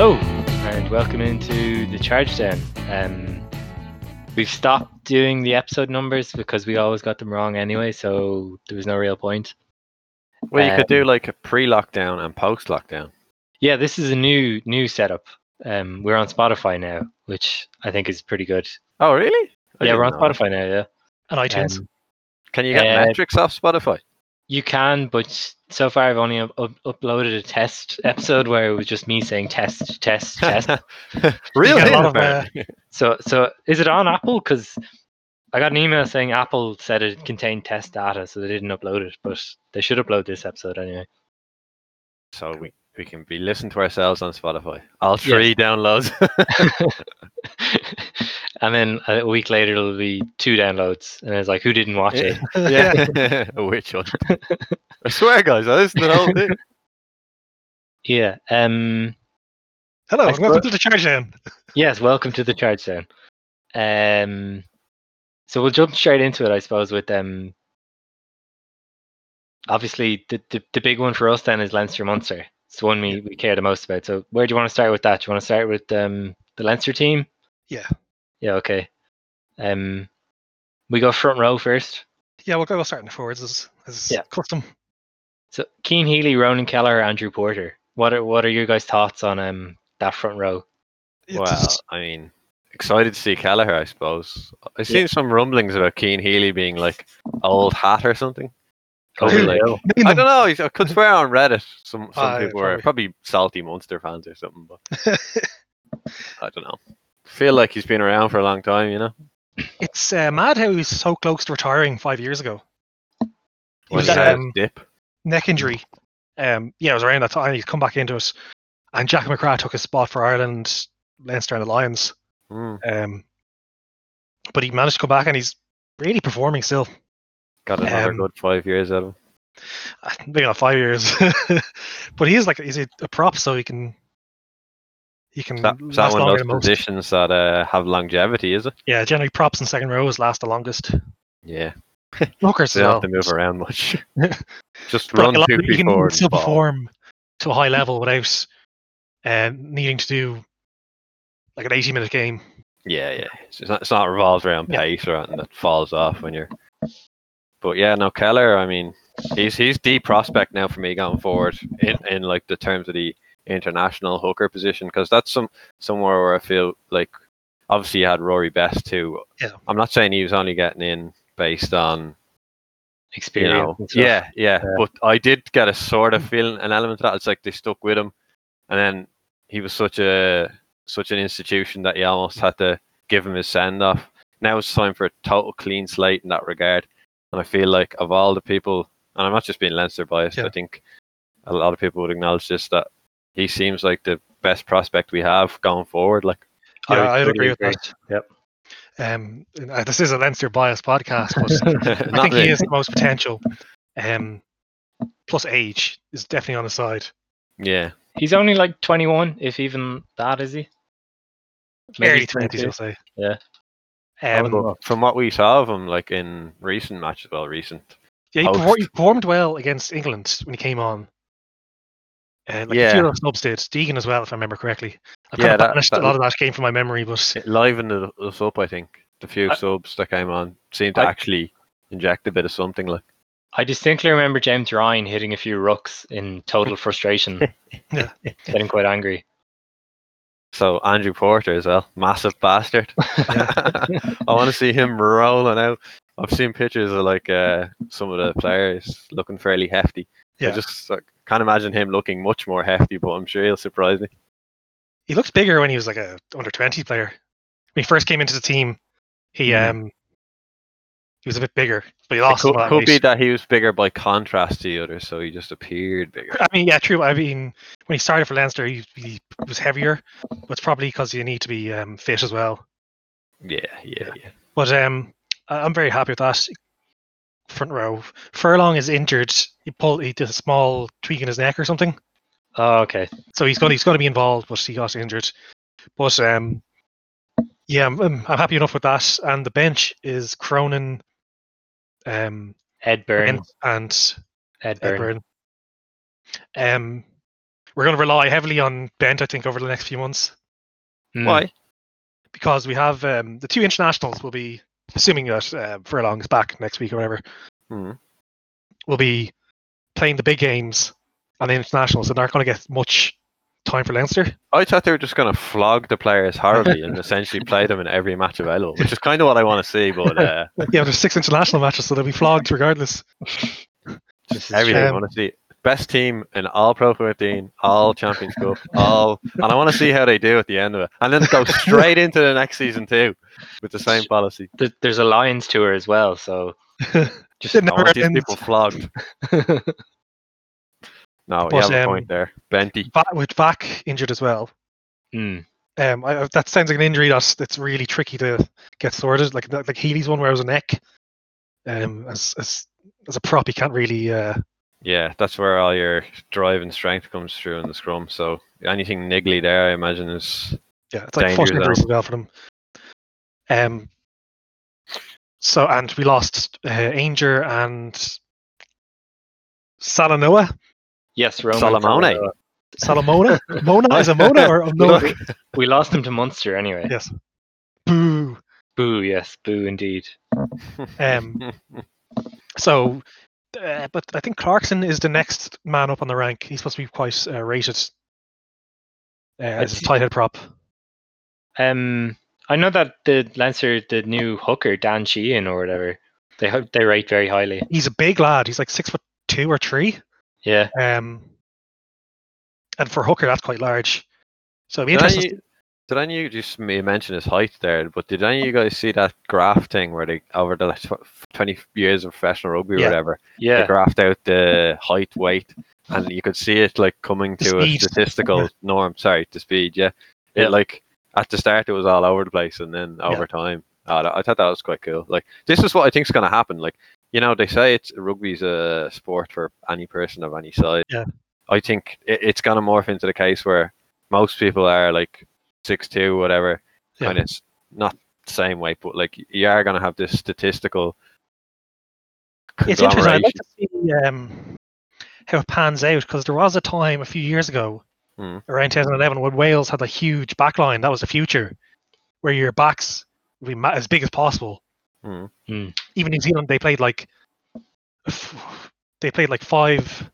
Hello, and welcome into the Charge Down. Um, we've stopped doing the episode numbers because we always got them wrong anyway, so there was no real point. Well, you could do Um, like a pre-lockdown and post-lockdown. Yeah, this is a new new setup. Um, we're on Spotify now, which I think is pretty good. Oh, really? I yeah, we're on didn't know. Spotify now. Yeah, and iTunes. Um, Can you get Uh, metrics off Spotify? you can, but so far I've only up- up- uploaded a test episode where it was just me saying test, test, test. really? get a lot of, uh. So, so is it on Apple? Because I got an email saying Apple said it contained test data, so they didn't upload it. But they should upload this episode anyway. so we, we can be listening to ourselves on Spotify. All three downloads. and then a week later it'll be two downloads, and it's like, who didn't watch it? yeah. Which one? I swear, guys, I listened to the whole thing. Yeah. Um. Hello, I welcome to the Charge Down. Yes. Welcome to the charge down. Um. So we'll jump straight into it, I suppose. With um. Obviously, the, the the big one for us then is Leinster Munster. It's the one we, we care the most about. So where do you want to start with that? Do you want to start with um the Leinster team? Yeah. Yeah. Okay. Um. We go front row first. Yeah, we'll go we'll starting the forwards as, as Yeah. custom. So Cian Healy, Ronan Kelleher, Andrew Porter. What are what are your guys' thoughts on um that front row? It's Well, just- I mean, excited to see Kelleher, I suppose. I've seen Yeah. some rumblings about Cian Healy being like old hat or something. Like, I don't know. he's- I could swear on Reddit, some some yeah, people were probably. probably salty Munster fans or something, but I don't know. Feel like he's been around for a long time, you know. It's uh, mad how he was so close to retiring five years ago. He was that, um, dip. neck injury. Um, yeah, it was around that time. He's come back into it, and Jack McGrath took his spot for Ireland, Leinster, and the Lions. Mm, Um, but he managed to come back, and he's really performing still. got another um, good five years out of him. Maybe not five years, but he is like he's a, a prop, so he can he can that, is that last one longer of those positions that uh, have longevity, is it? Yeah, generally props and second rows last the longest. Yeah. Hookers They don't well. have to move around much. Just But, like, run two of- you can still perform to a high level without uh, needing to do like an 80 minute game. Yeah, yeah. It's not, it's not revolved around Yeah. pace or anything that falls off when you're. But yeah, no Kelleher. I mean, he's he's the prospect now for me going forward in, in like the terms of the international hooker position because that's some somewhere where I feel like obviously you had Rory Best too. Yeah. I'm not saying he was only getting in based on you Experience. know, yeah, yeah, Yeah. But I did get a sort of mm. feeling, an element of that. It's like they stuck with him, and then he was such a such an institution that you almost had to give him his send off. Now it's time for a total clean slate in that regard. And I feel like of all the people, and I'm not just being Leinster biased. Yeah. I think a lot of people would acknowledge this that he seems like the best prospect we have going forward. Like, I Yeah, would I'd agree with agree. that. Yep. Um, uh, this is a Leinster bias podcast, but I think really. he is the most potential. Um, plus age is definitely on his side. Yeah, He's only like 21, if even that, is he? Early Maybe 20s, 22. you'll say. Yeah. Um, from what we saw of him, like in recent matches, well, recent yeah, he, Host. perfor- he performed well against England when he came on. Uh, like a Yeah. few of those subs did. Deegan as well, if I remember correctly. I've Yeah, kind that- that- a lot of that came from my memory, but it livened it- us up. I think the few I- subs that came on seemed to I- actually inject a bit of something. Like, I distinctly remember James Ryan hitting a few rucks in total frustration, Yeah. getting quite angry. so Andrew Porter as well, massive bastard. I want to see him rolling out. I've seen pictures of like uh, some of the players looking fairly hefty. Yeah. I just like, can't imagine him looking much more hefty, but I'm sure he'll surprise me. he looks bigger when he was like a under 20 player. When he first came into the team, he Mhm. um he was a bit bigger, but he It lost could, a lot could be that he was bigger by contrast to the others, so he just appeared bigger. I mean, yeah, true. I mean, when he started for Leinster, he, he was heavier, but it's probably because you need to be um, fit as well. Yeah, yeah, yeah. But um, I'm very happy with that. Front row. Furlong is injured. He pulled. He did a small tweak in his neck or something. Oh, okay. So he's going. He's going to be involved, but he got injured. But um, yeah, I'm, I'm I'm happy enough with that. And the bench is Cronin, um, Ed Byrne. and, and Ed Ed Byrne. Byrne. Um, we're going to rely heavily on Bent, I think, over the next few months Mm. Why? because we have um, the two internationals will be, assuming that uh, Furlong is back next week or whatever, Hmm. will be playing the big games and the internationals, and they're not going to get much time for Leinster. I thought they were just going to flog the players horribly and essentially play them in every match available, which is kind of what I want to see. But uh, Yeah, there's six international matches, so they'll be flogged regardless. Is everything I Um, want to see. Best team in all Pro 14, all Champions Cup, all, and I want to see how they do at the end of it, and then go straight into the next season too with the same policy. There's a Lions tour as well, so just It I never want these people flogged. No, you But, have a um, point there, Benty. Va- with back injured as well. Mm. Um, I, I- that sounds like an injury that's that's really tricky to get sorted. Like like Healy's one where it was a neck. Um, as as as a prop, you can't really. Uh, Yeah, that's where all your drive and strength comes through in the scrum. So anything niggly there, I imagine, is yeah, it's like Danger first injuries zone. as well for them. Um. So and we lost uh, Aungier and Salanoa. Yes, Roman. Salamone. Salamone. Salamona? Mona? Is it Mona or Mona? Look, We lost him to Munster anyway. Yes. Boo. Boo, yes, boo indeed. Um, so, uh, but I think Clarkson is the next man up on the rank. He's supposed to be quite uh, rated uh, as a tight head prop. Um, I know that the Lancer, the new hooker Dan Sheehan or whatever, they hope they rate very highly. He's a big lad. He's like six foot two or three. Yeah, Um, and for hooker, that's quite large. So it'd be interesting. Did any of you just me mention his height there? But did any of you guys see that graph thing where they over the like, tw- twenty years of professional rugby or Yeah. whatever, they yeah, graphed out the height, weight, and you could see it like coming to a statistical norm. Sorry, the speed. Yeah, it Yeah. like at the start it was all over the place, and then over time, oh, I thought that was quite cool. Like this is what I think is going to happen. Like you know, they say it's rugby's a sport for any person of any size. Yeah. I think it, it's going to morph into the case where most people are like six two, whatever, Yeah. kind of not the same weight, but like you are going to have this statistical. It's interesting. I'd like to see um, how it pans out because there was a time a few years ago, Hmm. around 2011, when Wales had a huge backline. That was the future, where your backs would be ma- as big as possible. Hmm. Even New Zealand, they played like f- they played like five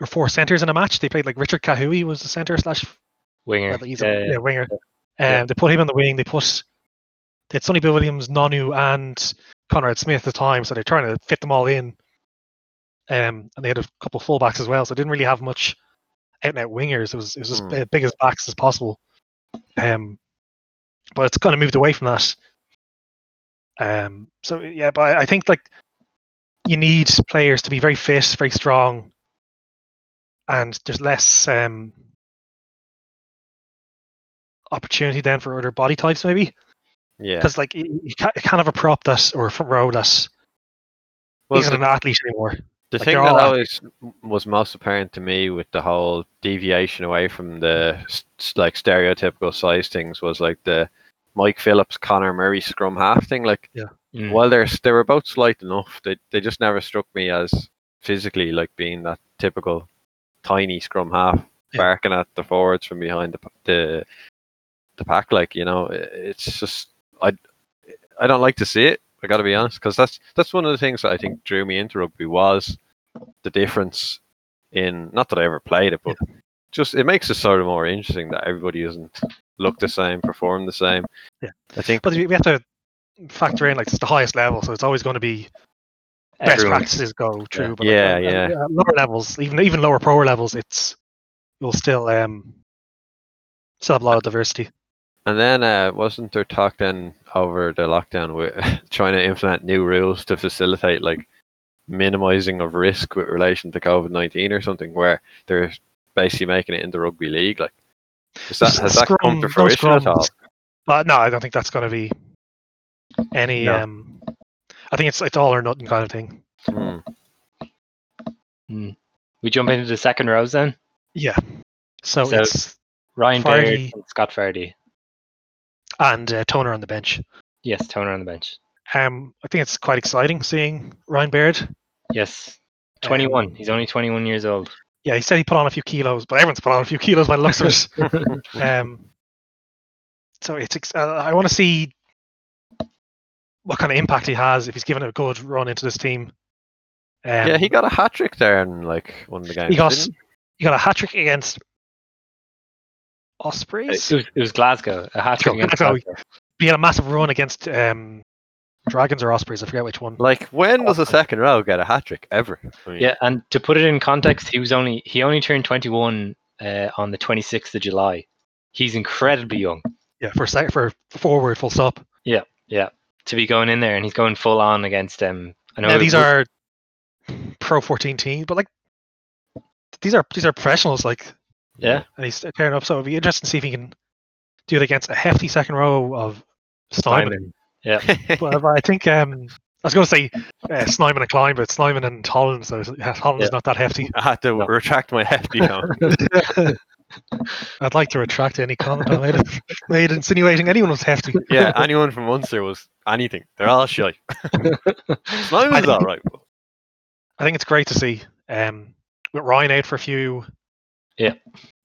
or four centers in a match. They played like Richard Kahui was the center slash winger. well, he's a Yeah, yeah, winger. Um, Yeah. They put him on the wing. They put they had Sonny Bill Williams, Nonu, and Conrad Smith at the time, so they're trying to fit them all in. Um, and they had a couple of fullbacks as well, so they didn't really have much out and out wingers. It was it was as uh, big as backs as possible. Um, but it's kind of moved away from that. Um, so yeah, but I, I think like you need players to be very fit, very strong, and there's less um opportunity then for other body types maybe Yeah. because like you, you can't, you can't have a prop that or a front row that Well, isn't the- an athlete anymore. The Like, thing that always was most apparent to me with the whole deviation away from the s- s- like stereotypical size things was like the Mike Phillips, Conor Murray scrum half thing. Like, Mm. while they're s- they were both slight enough, they they just never struck me as physically like being that typical tiny scrum half Yeah. barking at the forwards from behind the the the pack. Like, you know, it's just I I don't like to see it. I got to be honest, because that's that's one of the things that I think drew me into rugby was the difference in not that I ever played it, but just it makes it sort of more interesting that everybody doesn't look the same, perform the same. Yeah. I think But we have to factor in like it's the highest level, so it's always going to be best Everyone- practices go through. But Yeah, like, uh, yeah. uh, lower levels, even even lower pro levels, it's you'll still um still have a lot of diversity. And then uh, wasn't there talk then over the lockdown with trying to implement new rules to facilitate like minimizing of risk with relation to COVID nineteen or something, where they're basically making it into rugby league? Like, is that, has that come Scrum- to no fruition at all? scrums. But no, I don't think that's going to be any. No. um I think it's it's all or nothing kind of thing. Hmm. We jump into the second rows then. Yeah. So, So- it's Ryan Baird Fardy. and Scott Fardy. And uh, Toner on the bench. Yes, Toner on the bench. Um, I think it's quite exciting seeing Ryan Baird. Yes, 21. Um, He's only 21 years old. Yeah, he said he put on a few kilos, but everyone's put on a few kilos by the looks of it. Um, so it's ex- uh, I want to see what kind of impact he has if he's given a good run into this team. Um, yeah, he got a hat trick there in like one of the games. he got didn't he got a hat trick against It Ospreys. was, it was Glasgow. A hat trick against Glasgow. Glasgow. He had a massive run against um, Dragons or Ospreys. I forget which one. Like, when does a second row get a hat trick ever? I mean, Yeah, and to put it in context, he was only he only turned 21 uh, on the 26th of July. He's incredibly young. Yeah, for sec- for forward full stop. Yeah, yeah. to be going in there and he's going full on against um. I know Now these was- are pro 14 teams, but like these are these are professionals. Like yeah and he's pairing up. So it'd be interesting to see if he can do it against a hefty second row of Snyman. Yeah. But I think um, I was going to say uh, Snyman and Kleyn, but Snyman and Holland. So Holland's Yeah. not that hefty. I had to No. retract my hefty comment. I'd like to retract any comment I made, made insinuating anyone was hefty. yeah, anyone from Munster was anything. They're all shy. Slimon's think- all right. but- I think it's great to see. Um, with Ryan out for a few Yeah.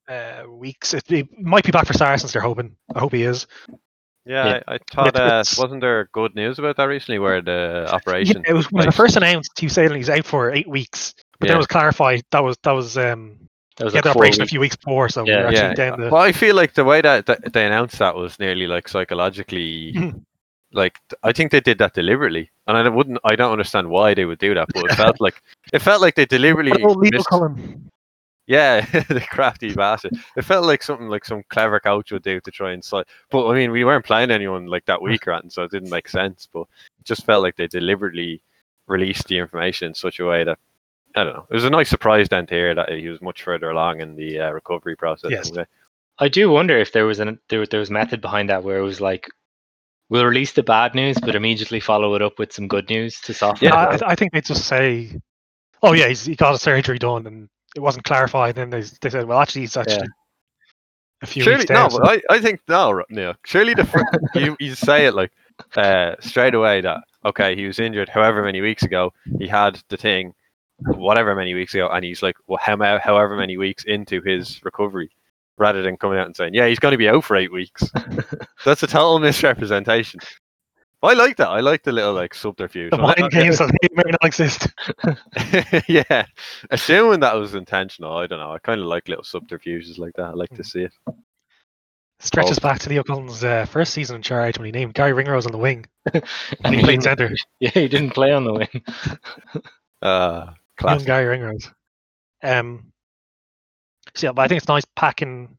uh, weeks, it, he might be back for Saracens. They're hoping. I hope he is. Yeah, Yeah. I, I thought. It's- Uh, wasn't there good news about that recently, where the operation? Yeah, operation? it was when it first announced. He was saying he's out for eight weeks, but then it was clarified that was that was um, That was he like the four operation a few weeks before. So we Yeah. were actually yeah. down the Well, I feel like the way that, that they announced that was nearly like psychologically. Mhm. like I think they did that deliberately, and I wouldn't. I don't understand why they would do that, but it felt like it felt like they deliberately. What about legal missed- column? Yeah, the crafty bastard. It felt like something like some clever coach would do to try and side. But I mean, we weren't playing anyone like that week or anything, so it didn't make sense. But it just felt like they deliberately released the information in such a way that I don't know. It was a nice surprise then to hear that he was much further along in the uh, recovery process. Yes. anyway. I do wonder if there was an there, there was method behind that where it was like we'll release the bad news but immediately follow it up with some good news to soften Yeah, it. I, I think they just say, "Oh yeah, he's, he got a surgery done," and it wasn't clarified. Then they they said, "Well, actually, it's actually a few Surely, weeks no, down." but I, I think no, no. Surely the you you say it like uh, straight away that okay, he was injured however many weeks ago. He had the thing, whatever many weeks ago, and he's like well, how, however many weeks into his recovery, rather than coming out and saying, yeah, he's going to be out for eight weeks. That's a total misrepresentation. I like that. I like the little like subterfuge. the I'm not- games that may not exist. yeah, assuming that was intentional, I don't know. I kind of like little subterfuges like that. I like Mm. to see it. Stretches Oh. back to Leo Cullen's uh, first season in charge when he named Gary Ringrose on the wing and and he played centre. Yeah, he didn't play on the wing. Uh, Young. Gary Ringrose. Um, so yeah, but I think it's nice packing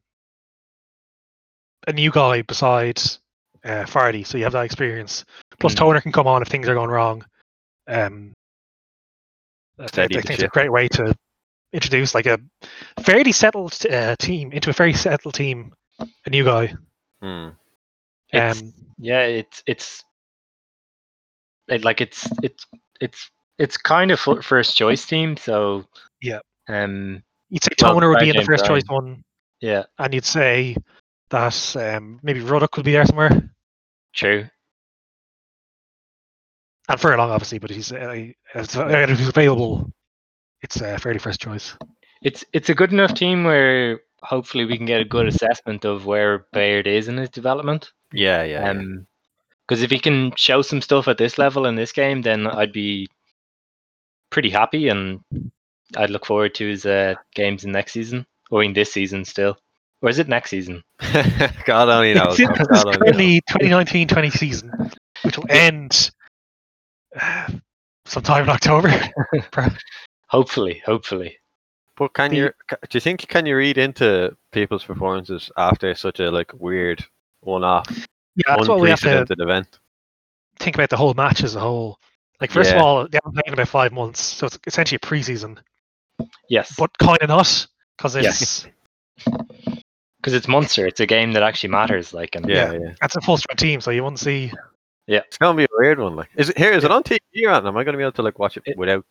a new guy besides uh, Fardy, so you have that experience. Plus, Mm. Toner can come on if things are going wrong. Um, I, think- I think it's a great way to introduce like a fairly settled uh, team into a very settled team. A new guy. It's, Um, yeah, it's it's it, like it's it's it's it's kind of fir- first choice team. So Yeah. um, you'd say Well, Toner would be in the first choice one, yeah, and you'd say that um, maybe Ruddock would be there somewhere. True. and Furlong obviously, but he's uh, if if he's available, it's uh, fairly first choice. It's it's a good enough team where hopefully we can get a good assessment of where Baird is in his development. Yeah, yeah. yeah. Um, because if he can show some stuff at this level in this game, then I'd be pretty happy, and I'd look forward to his uh, games in next season or in this season still. Or is it next season? God only knows. It's, man. it's God only knows. currently 2019-20 season, which will end uh, sometime in October. Hopefully, hopefully. But can The- you? Do you think can you read into people's performances after such a like weird one-off, yeah, that's what we have to unprecedented event? think about the whole match as a whole. Like first Yeah. of all, they haven't played in about five months, so it's essentially a preseason, Yes, but kind of not because it's because it's Munster. It's a game that actually matters. Like, and Yeah, yeah. that's a full strength team, so you won't see. Yeah, it's gonna be a weird one. Like, is it here? Is it on TV or not? Am I gonna be able to like watch it It- without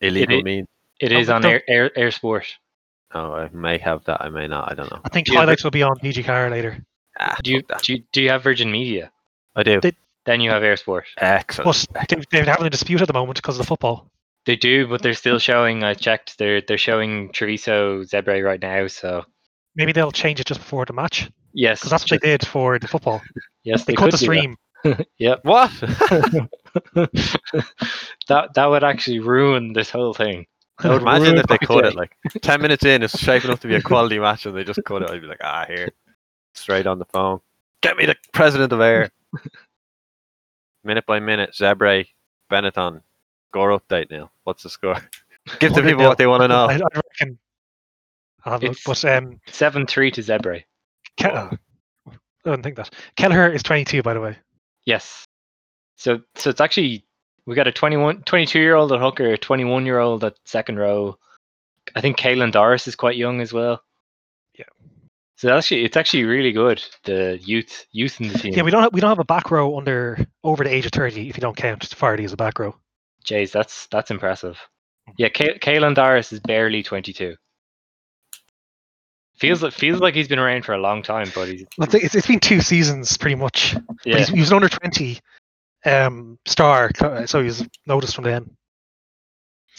illegal it- means? it Oh, on eir, eir eir Sport. Oh, I may have that. I may not. I don't know. I think Do you ever- highlights will be on PG Car later. Ah, Do you that. do you, do you have Virgin Media? I do. They- Then you have eir Sport. Excellent. But they, they're having a dispute at the moment because of the football. They do, but they're still showing. I checked. They're they're showing Treviso Zebre right now. So Maybe they'll change it just before the match yes, because that's what just- they did for the football. Yes, They, they, cut the stream. Yep. What? that that would actually ruin this whole thing. I would Imagine if they my cut day. it like ten minutes in, it's shaping up to be a quality match, and they just cut it. I'd be like, ah, here, straight on the phone. Get me the president of eir. minute by minute, Zebre, Benetton, score update now. What's the score? Give the people what they want to know. I, I reckon. I'll have a look. It's- But um, Seven three to Zebre. Ke- uh, I don't think that Kelleher is 22, by the way. Yes. So so it's actually we got a 21, 22 year old at hooker, a 21 year old at second row. I think Caelan Doris is quite young as well. Yeah. So actually, it's actually really good. The youth youth in the team. Yeah, we don't have, we don't have a back row under over the age of 30 if you don't count Fardy as a back row. Jays, that's that's impressive. Yeah, Kay- Caelan Doris is barely 22. Feels like feels like he's been around for a long time, but he's it's, it's been two seasons pretty much. But yeah. he's, he was an under 20 um, star, so he was noticed from then.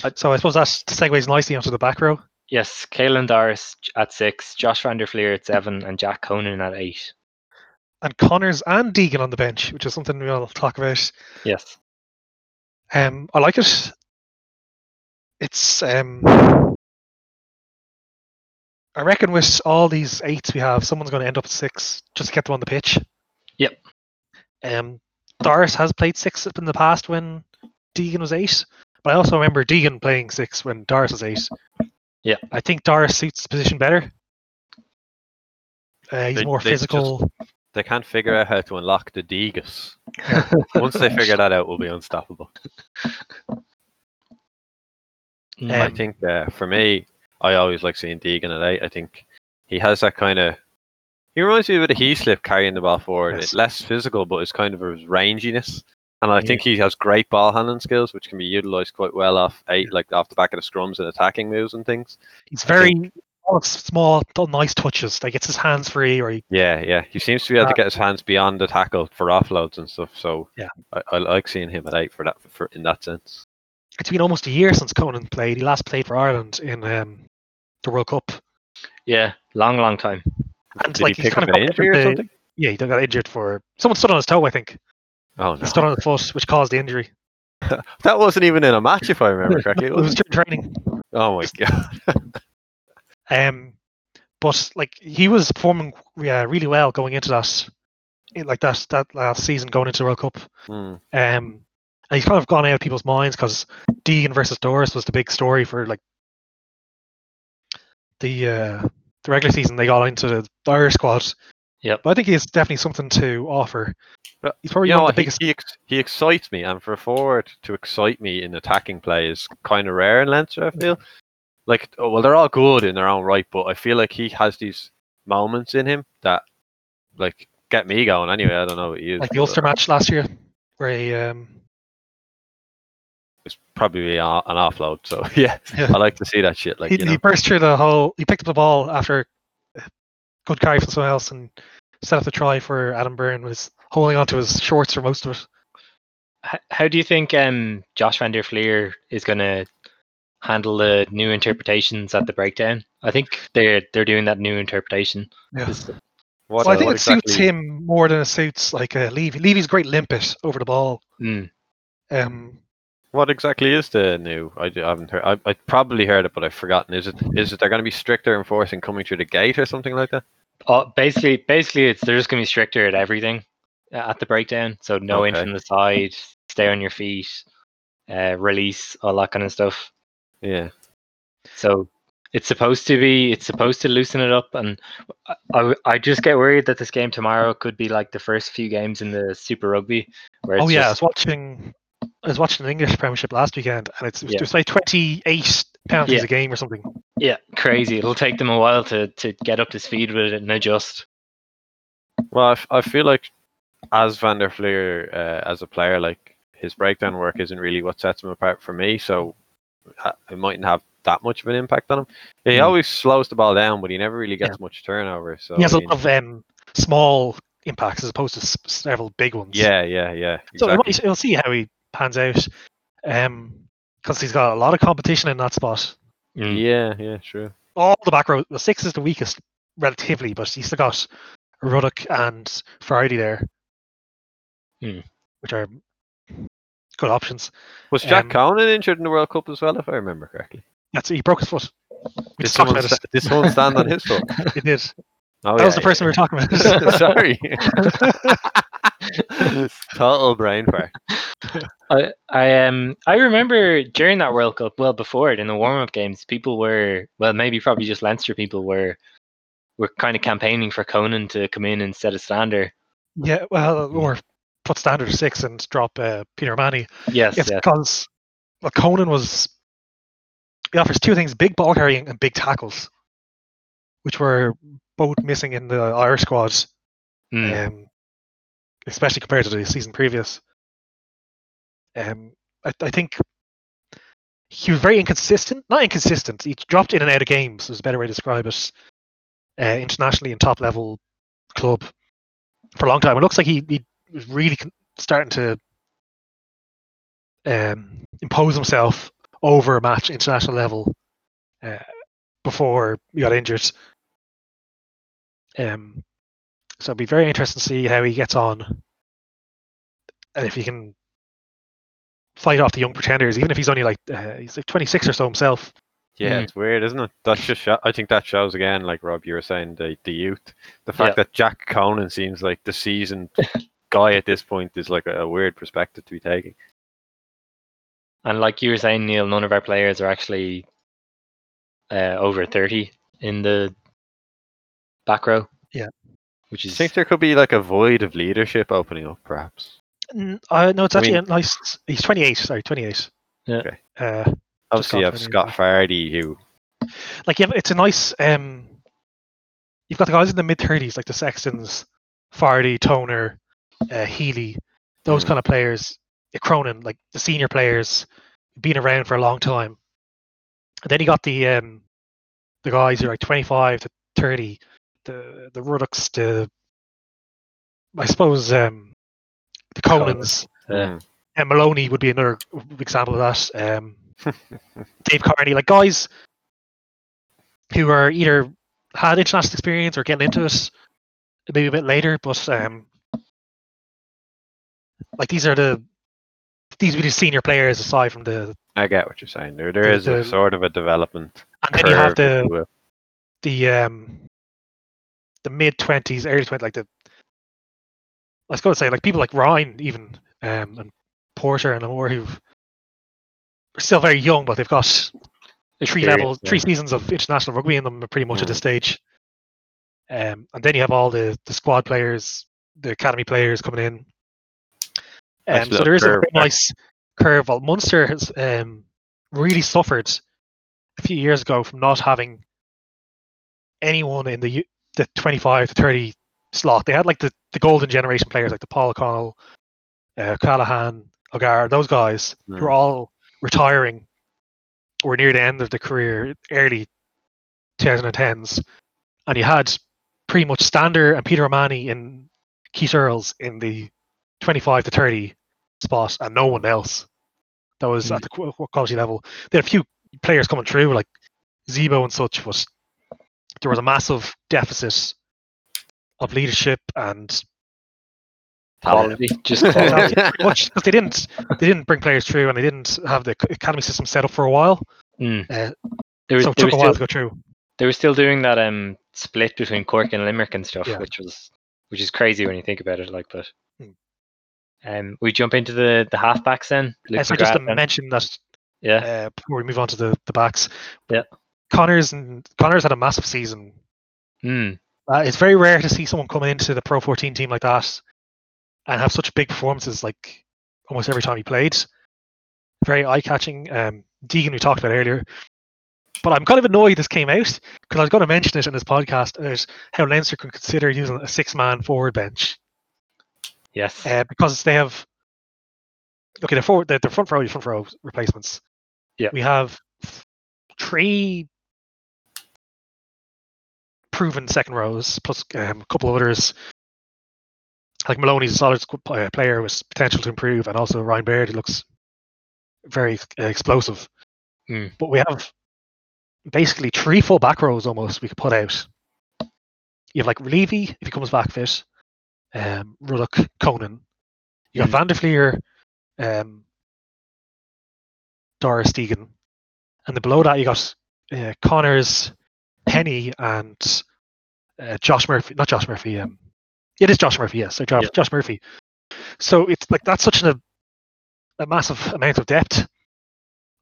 I- So I suppose that segues nicely onto the back row. Yes, Caelan Doris at six, Josh Van der Flier at seven, and Jack Conan at eight. And Connors and Deegan on the bench, which is something we'll talk about. Yes. Um, I like it. It's um, I reckon with all these eights we have, someone's going to end up at six just to get them on the pitch. Yep. Um, Doris has played six in the past when Deegan was eight, but I also remember Deegan playing six when Doris was eight. Yeah. I think Doris suits the position better. Uh, he's They- more they just- physical. They can't figure out how to unlock the Degas. Once they figure that out, we'll be unstoppable. Mm, I Um, think uh, for me, I always like seeing Deegan at eight. I think he has that kind of. He reminds me of a bit of Heaslip carrying the ball forward. Yes. It's less physical, but it's kind of his ranginess. And I Yeah. think he has great ball handling skills, which can be utilized quite well off eight, like off the back of the scrums and attacking moves and things. He's very all small, nice touches. Like gets his hands free, or he Yeah, yeah. He seems to be able to Uh, get his hands beyond the tackle for offloads and stuff. So Yeah. I, I like seeing him at eight for that. For in that sense. it's been almost a year since Conan played. He last played for Ireland in um, the World Cup. yeah, long, long time. And Did like he he's pick kind up of an got injury or the- something? Yeah, he got injured for someone stood on his toe. I think Oh no! he stood on his foot, which caused the injury. that wasn't even in a match, if I remember correctly. It was was it? during training. Oh my god. Um, but like he was performing yeah, really well going into that, in, like that that last season going into the World Cup. Hmm. Um, and he's kind of gone out of people's minds because Deegan versus Doris was the big story for like the uh, the regular season. They got into the Irish squad. Yeah, But I think he has definitely something to offer. But, He's probably you know one of the He, biggest. he, ex- he excites me, and for a forward to excite me in attacking play is kind of rare in Leinster. I feel like, oh, well, they're all good in their own right, but I feel like he has these moments in him that, like, get me going. Anyway, I don't know what you. like the Ulster match last year, where he um, It's probably a- an offload. So yeah, Yeah. I like to see that shit. Like he, you know, he burst through the hole. He picked up the ball after a good carry from someone else and set up the try for Adam Byrne. Was holding onto his shorts for most of it. H- how do you think um, Josh Van der Flier is going to handle the new interpretations at the breakdown? I think they're they're doing that new interpretation. Yeah. What, well, I think what it suits him more than it suits like uh, Leavy. Leavy's great limpet over the ball. mm, Um, What exactly is the new? I haven't heard. I, I probably heard it, but I've forgotten. Is it is it they're going to be stricter enforcing coming through the gate or something like that? oh, basically, basically, it's they're just going to be stricter at everything uh, at the breakdown. So no in Okay. from the side, stay on your feet, uh, release, all that kind of stuff. Yeah. So it's supposed to be it's supposed to loosen it up, and I, I, I just get worried that this game tomorrow could be like the first few games in the Super Rugby. Where it's oh yeah, I was watching. I was watching the English Premiership last weekend, and it's Yeah. there's like 28 penalties Yeah. a game or something. yeah, crazy. It'll take them a while to to get up to speed with it and adjust. Well, I, f- I feel like as Van der Flier uh, as a player, like his breakdown work isn't really what sets him apart for me. So uh, it mightn't have that much of an impact on him. He Mm. always slows the ball down, but he never really gets much turnover. So he has I a mean- lot of um, small impacts as opposed to s- several big ones. yeah, yeah, yeah. So Exactly. we'll- we'll see how he pans out. Um, because he's got a lot of competition in that spot. Mm. Yeah, yeah, sure. All the back row, the six is the weakest relatively, but he's still got Ruddock and Friday there, Hmm. which are good options. Was Jack Um, Conan injured in the World Cup as well, if I remember correctly? That's he broke his foot. We Did just talked someone, about sta- did someone stand on his foot? it. He did. Oh, that was the person we were talking about. Sorry. Total brain fart. I I um I remember during that World Cup, well before it in the warm up games, people were well maybe probably just Leinster people were were kind of campaigning for Conan to come in instead of Stander. yeah, well, or put Stander six and drop uh, Peter Manny. Yes, It's yeah. because well, Conan was he offers two things: big ball carrying and big tackles, which were both missing in the Irish squad, Mm. um, especially compared to the season previous. Um, I, I think he was very inconsistent. Not inconsistent. He dropped in and out of games. Is a better way to describe it. Uh, internationally and top level club for a long time. It looks like he, he was really starting to um, impose himself over a match international level uh, before he got injured. Um, so it'll be very interesting to see how he gets on and if he can fight off the young pretenders, even if he's only like uh, he's like 26 or so himself. Yeah, Mm. it's weird, isn't it? That's just. Sho- I think that shows again, like Rob, you were saying, the the youth. The fact Yeah. that Jack Conan seems like the seasoned guy at this point is like a, a weird perspective to be taking. And like you were saying, Neil, none of our players are actually uh, over thirty in the back row. Yeah. Which I think there could be like a void of leadership opening up, perhaps. Uh, no, it's I actually mean- a nice. He's 28. Sorry, 28. Yeah. Okay. Uh, Obviously, you have for an Scott injury. Fardy, who like yeah, it's a nice. Um, you've got the guys in the mid 30s, like the Sextons, Fardy, Toner, uh, Healy, those Mm. kind of players. Cronin, like the senior players, been around for a long time. And then you got the um, the guys who are like 25 to 30, the the Ruddocks, the I suppose um, the Conans. Conans. Yeah. Mm. And Molony would be another example of that. Um, Dave Kearney, like guys who are either had international experience or getting into it maybe a bit later, but um, like these are the these would be the senior players aside from the I get what you're saying. There, there The- is a the- sort of a development. and then you have curve, the the um the mid twenties, early twenties, like the I was going to say like people like Ryan even um and Porter and more who are still very young, but they've got three levels, yeah. three seasons of international rugby in them pretty much at this Mm. stage. Um, and then you have all the the squad players, the academy players coming in. Um, so there is a curve very nice curve. Well, Munster has um, really suffered a few years ago from not having anyone in the the 25 to 30 slot. They had like the, the golden generation players like the Paul O'Connell, uh, Callaghan, O'Gara, those guys who Mm. are all retiring or near the end of the career, early 2010s. And you had pretty much Stander and Peter O'Mahony in Keith Earls in the 25 to 30 spot and no one else that was at the quality level. There are a few players coming through like Zebo and such, but there was a massive deficit of leadership and quality. Just quality. much because they didn't they didn't bring players through and they didn't have the academy system set up for a while. Mm. Uh, There was, so it took a while still, to go through. they were still doing that um split between Cork and Limerick and stuff, Yeah. which was which is crazy when you think about it. Like, but Hmm. um, we jump into the the halfbacks then. Luke Uh, so just to then. mention that yeah, uh, before we move on to the, the backs. Yeah. Connors and Connors had a massive season. mm. Uh, it's very rare to see someone come into the Pro 14 team like that and have such big performances like almost every time he played. Very eye catching. Um, Deegan, we talked about earlier. But I'm kind of annoyed this came out because I was going to mention it in this podcast about how Leinster could consider using a six man forward bench yes, uh, because they have. Okay, the forward, the, the front row, front row replacements. Yeah. we have three proven second rows plus um, a couple of others. Like Molony's a solid uh, player with potential to improve, and also Ryan Baird, who looks very uh, explosive. Mm. But we have basically three full back rows almost we could put out. You have like Leavy if he comes back fit, um, Ruddock, Conan. You got Mm. Van der Fleer, um, Doris Deegan, and then below that you got uh, Connors, Penny, and uh, Josh Murphy. Not Josh Murphy. Um, it is Josh Murphy. Yes, so Josh, Yeah. Josh Murphy. So it's like that's such a a massive amount of depth.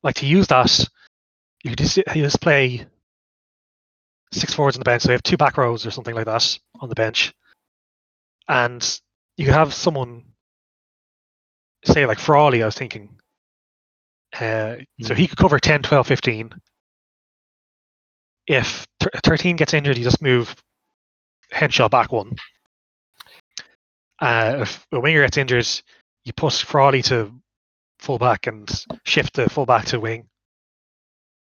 Like to use that, you could just, you just play six forwards on the bench. So you have two back rows or something like that on the bench, and you could have someone say like Frawley. I was thinking. Uh, so he could cover 10, 12, 15. If thir- 13 gets injured, you just move Henshaw back one. Uh, if a winger gets injured, you push Frawley to fullback and shift the fullback to wing.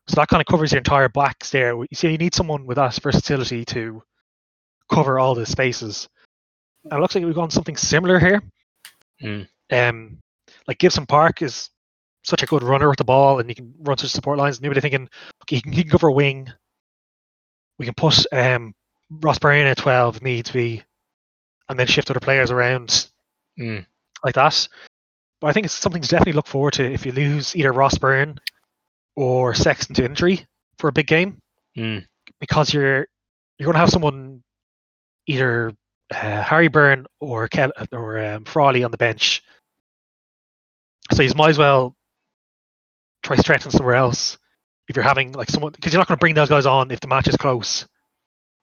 So that kind of covers your entire backs there. You see, you need someone with that versatility to cover all the spaces. And it looks like we've gone something similar here. Mm. Um, like Gibson Park is such a good runner with the ball, and you can run through support lines. Maybe they're thinking, okay, he can, he can cover wing. We can push um, Ross Byrne at twelve if to be, and then shift other players around Mm. like that. But I think it's something to definitely look forward to if you lose either Ross Byrne or Sexton to injury for a big game, Mm. because you're you're going to have someone either uh, Harry Byrne or Kel- or um, Frawley on the bench. So you might as well try strengthen somewhere else if you're having like someone because you're not going to bring those guys on if the match is close.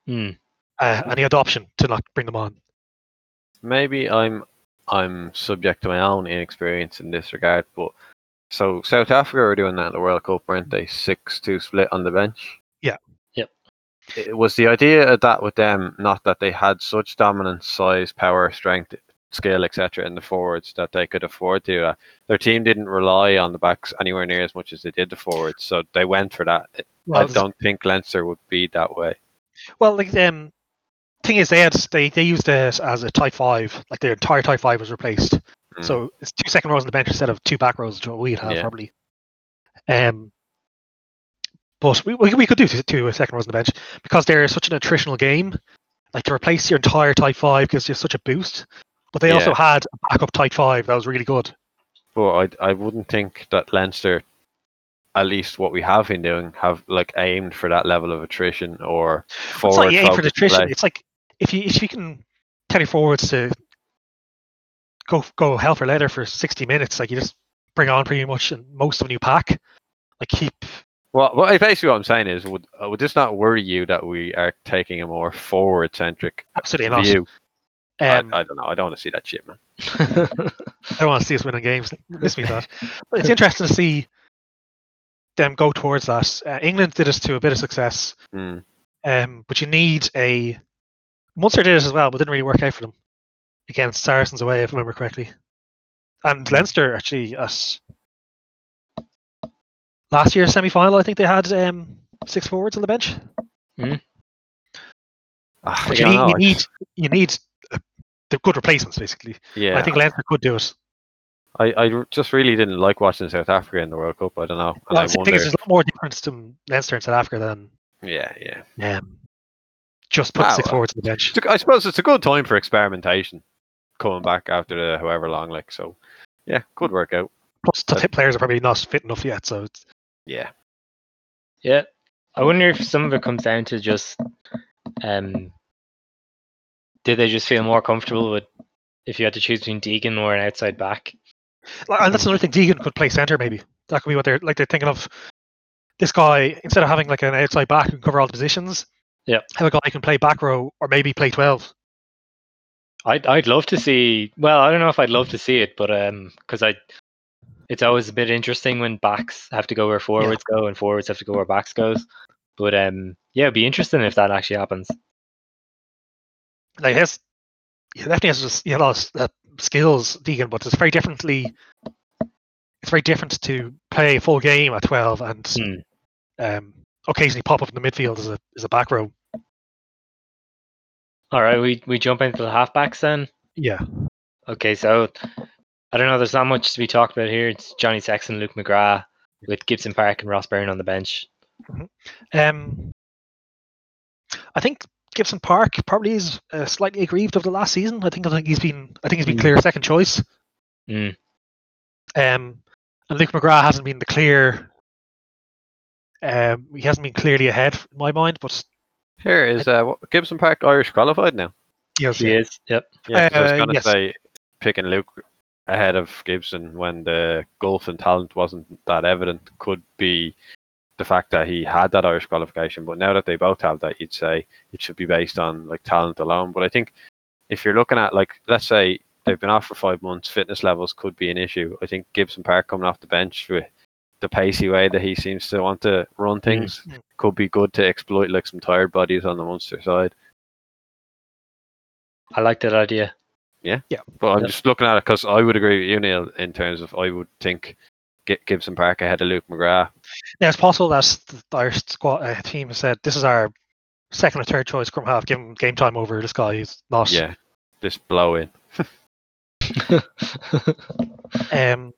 Mm. Uh, and you have the option to not bring them on. maybe I'm I'm subject to my own inexperience in this regard, but so South Africa were doing that in the World Cup, weren't they? Six two split on the bench. Yeah. Yep. It was the idea of that with them, not that they had such dominant size, power, strength, skill, etc. in the forwards that they could afford to. Uh, their team didn't rely on the backs anywhere near as much as they did the forwards, so they went for that. Well, I don't think Leinster would be that way. Well, like um, thing is, they had they they used it as a tight five. Like their entire tight five was replaced. Mm. So it's two second rows on the bench instead of two back rows, which we'd have Yeah. probably. Um, but we, we we could do two, two second rows on the bench because they're such an attritional game. Like to replace your entire tight five gives you such a boost. But they also had a backup tight five that was really good. But I I wouldn't think that Leinster, at least what we have been doing, have like aimed for that level of attrition or It's forward not aim for focused nutrition. play. It's like if you if you can tell your forwards to go go hell for leather for sixty minutes, like you just bring on pretty much and most of a new pack. Like keep Well, well, basically what I'm saying is, would uh, would this not worry you that we are taking a more forward centric absolutely not. view? Um, I, I don't know. I don't want to see that shit, man. I don't want to see us winning games. Miss me that. But it's interesting to see them go towards that. Uh, England did it to a bit of success, Mm. um, but you need a. Munster did it as well, but didn't really work out for them against Saracens away, if I remember correctly. And Leinster actually at last year's semi final, I think they had um, six forwards on the bench. Ah, But you need, you need you need uh, the good replacements basically. yeah. I think Leinster could do it. I, I r- just really didn't like watching South Africa in the World Cup. I don't know. And Well, I the thing wonder. there's a lot more difference to Leinster and South Africa than yeah, yeah. um, just put Ah, six well. forwards on the bench. It's a- I suppose it's a good time for experimentation, coming back after the however long. Like so, yeah, good workout. Plus, the tip players are probably not fit enough yet, so it's, Yeah. Yeah, I wonder if some of it comes down to just, um, did they just feel more comfortable with if you had to choose between Deegan or an outside back? Like, and that's another thing. Deegan could play centre, maybe. That could be what they're like. They're thinking of this guy instead of having like an outside back who can cover all the positions. Yeah. have a guy who can play back row or maybe play twelve. I'd I'd love to see. Well, I don't know if I'd love to see it, but um, because I, it's always a bit interesting when backs have to go where forwards go and forwards have to go where backs goes. But um, yeah, it'd be interesting if that actually happens. Like his, he definitely has just, you know, a lot of uh, skills, Deegan, but it's very differently. It's very different to play a full game at twelve and Hmm. um, occasionally pop up in the midfield as a as a back row. All right, we we jump into the halfbacks then. Yeah, Okay, so I don't know. There's not much to be talked about here. It's Johnny Sexton, Luke McGrath, with Gibson Park and Ross Byrne on the bench. Um, I think Gibson Park probably is uh, slightly aggrieved of the last season. I think I think he's been I think he's been Mm. clear second choice. Mm. Um, and Luke McGrath hasn't been the clear. Um, he hasn't been clearly ahead in my mind, but Here is uh, what- Gibson Park Irish qualified now. he has, He is. Yep. Yeah, 'cause I was Uh, gonna yes. say picking Luke ahead of Gibson when the golf and talent wasn't that evident could be the fact that he had that Irish qualification. But now that they both have that, you'd say it should be based on like talent alone. But I think if you're looking at like let's say they've been off for five months, fitness levels could be an issue. I think Gibson Park coming off the bench with the pacey way that he seems to want to run things Mm. could be good to exploit like some tired bodies on the Munster side. I like that idea. Yeah, yeah. But I'm Yeah. just looking at it because I would agree with you, Neil, in terms of I would think Gibson Park ahead of Luke McGrath. Now it's possible that our squad uh, team said this is our second or third choice scrum half. Give him game time over this guy who's not. Yeah, just blow in. Um,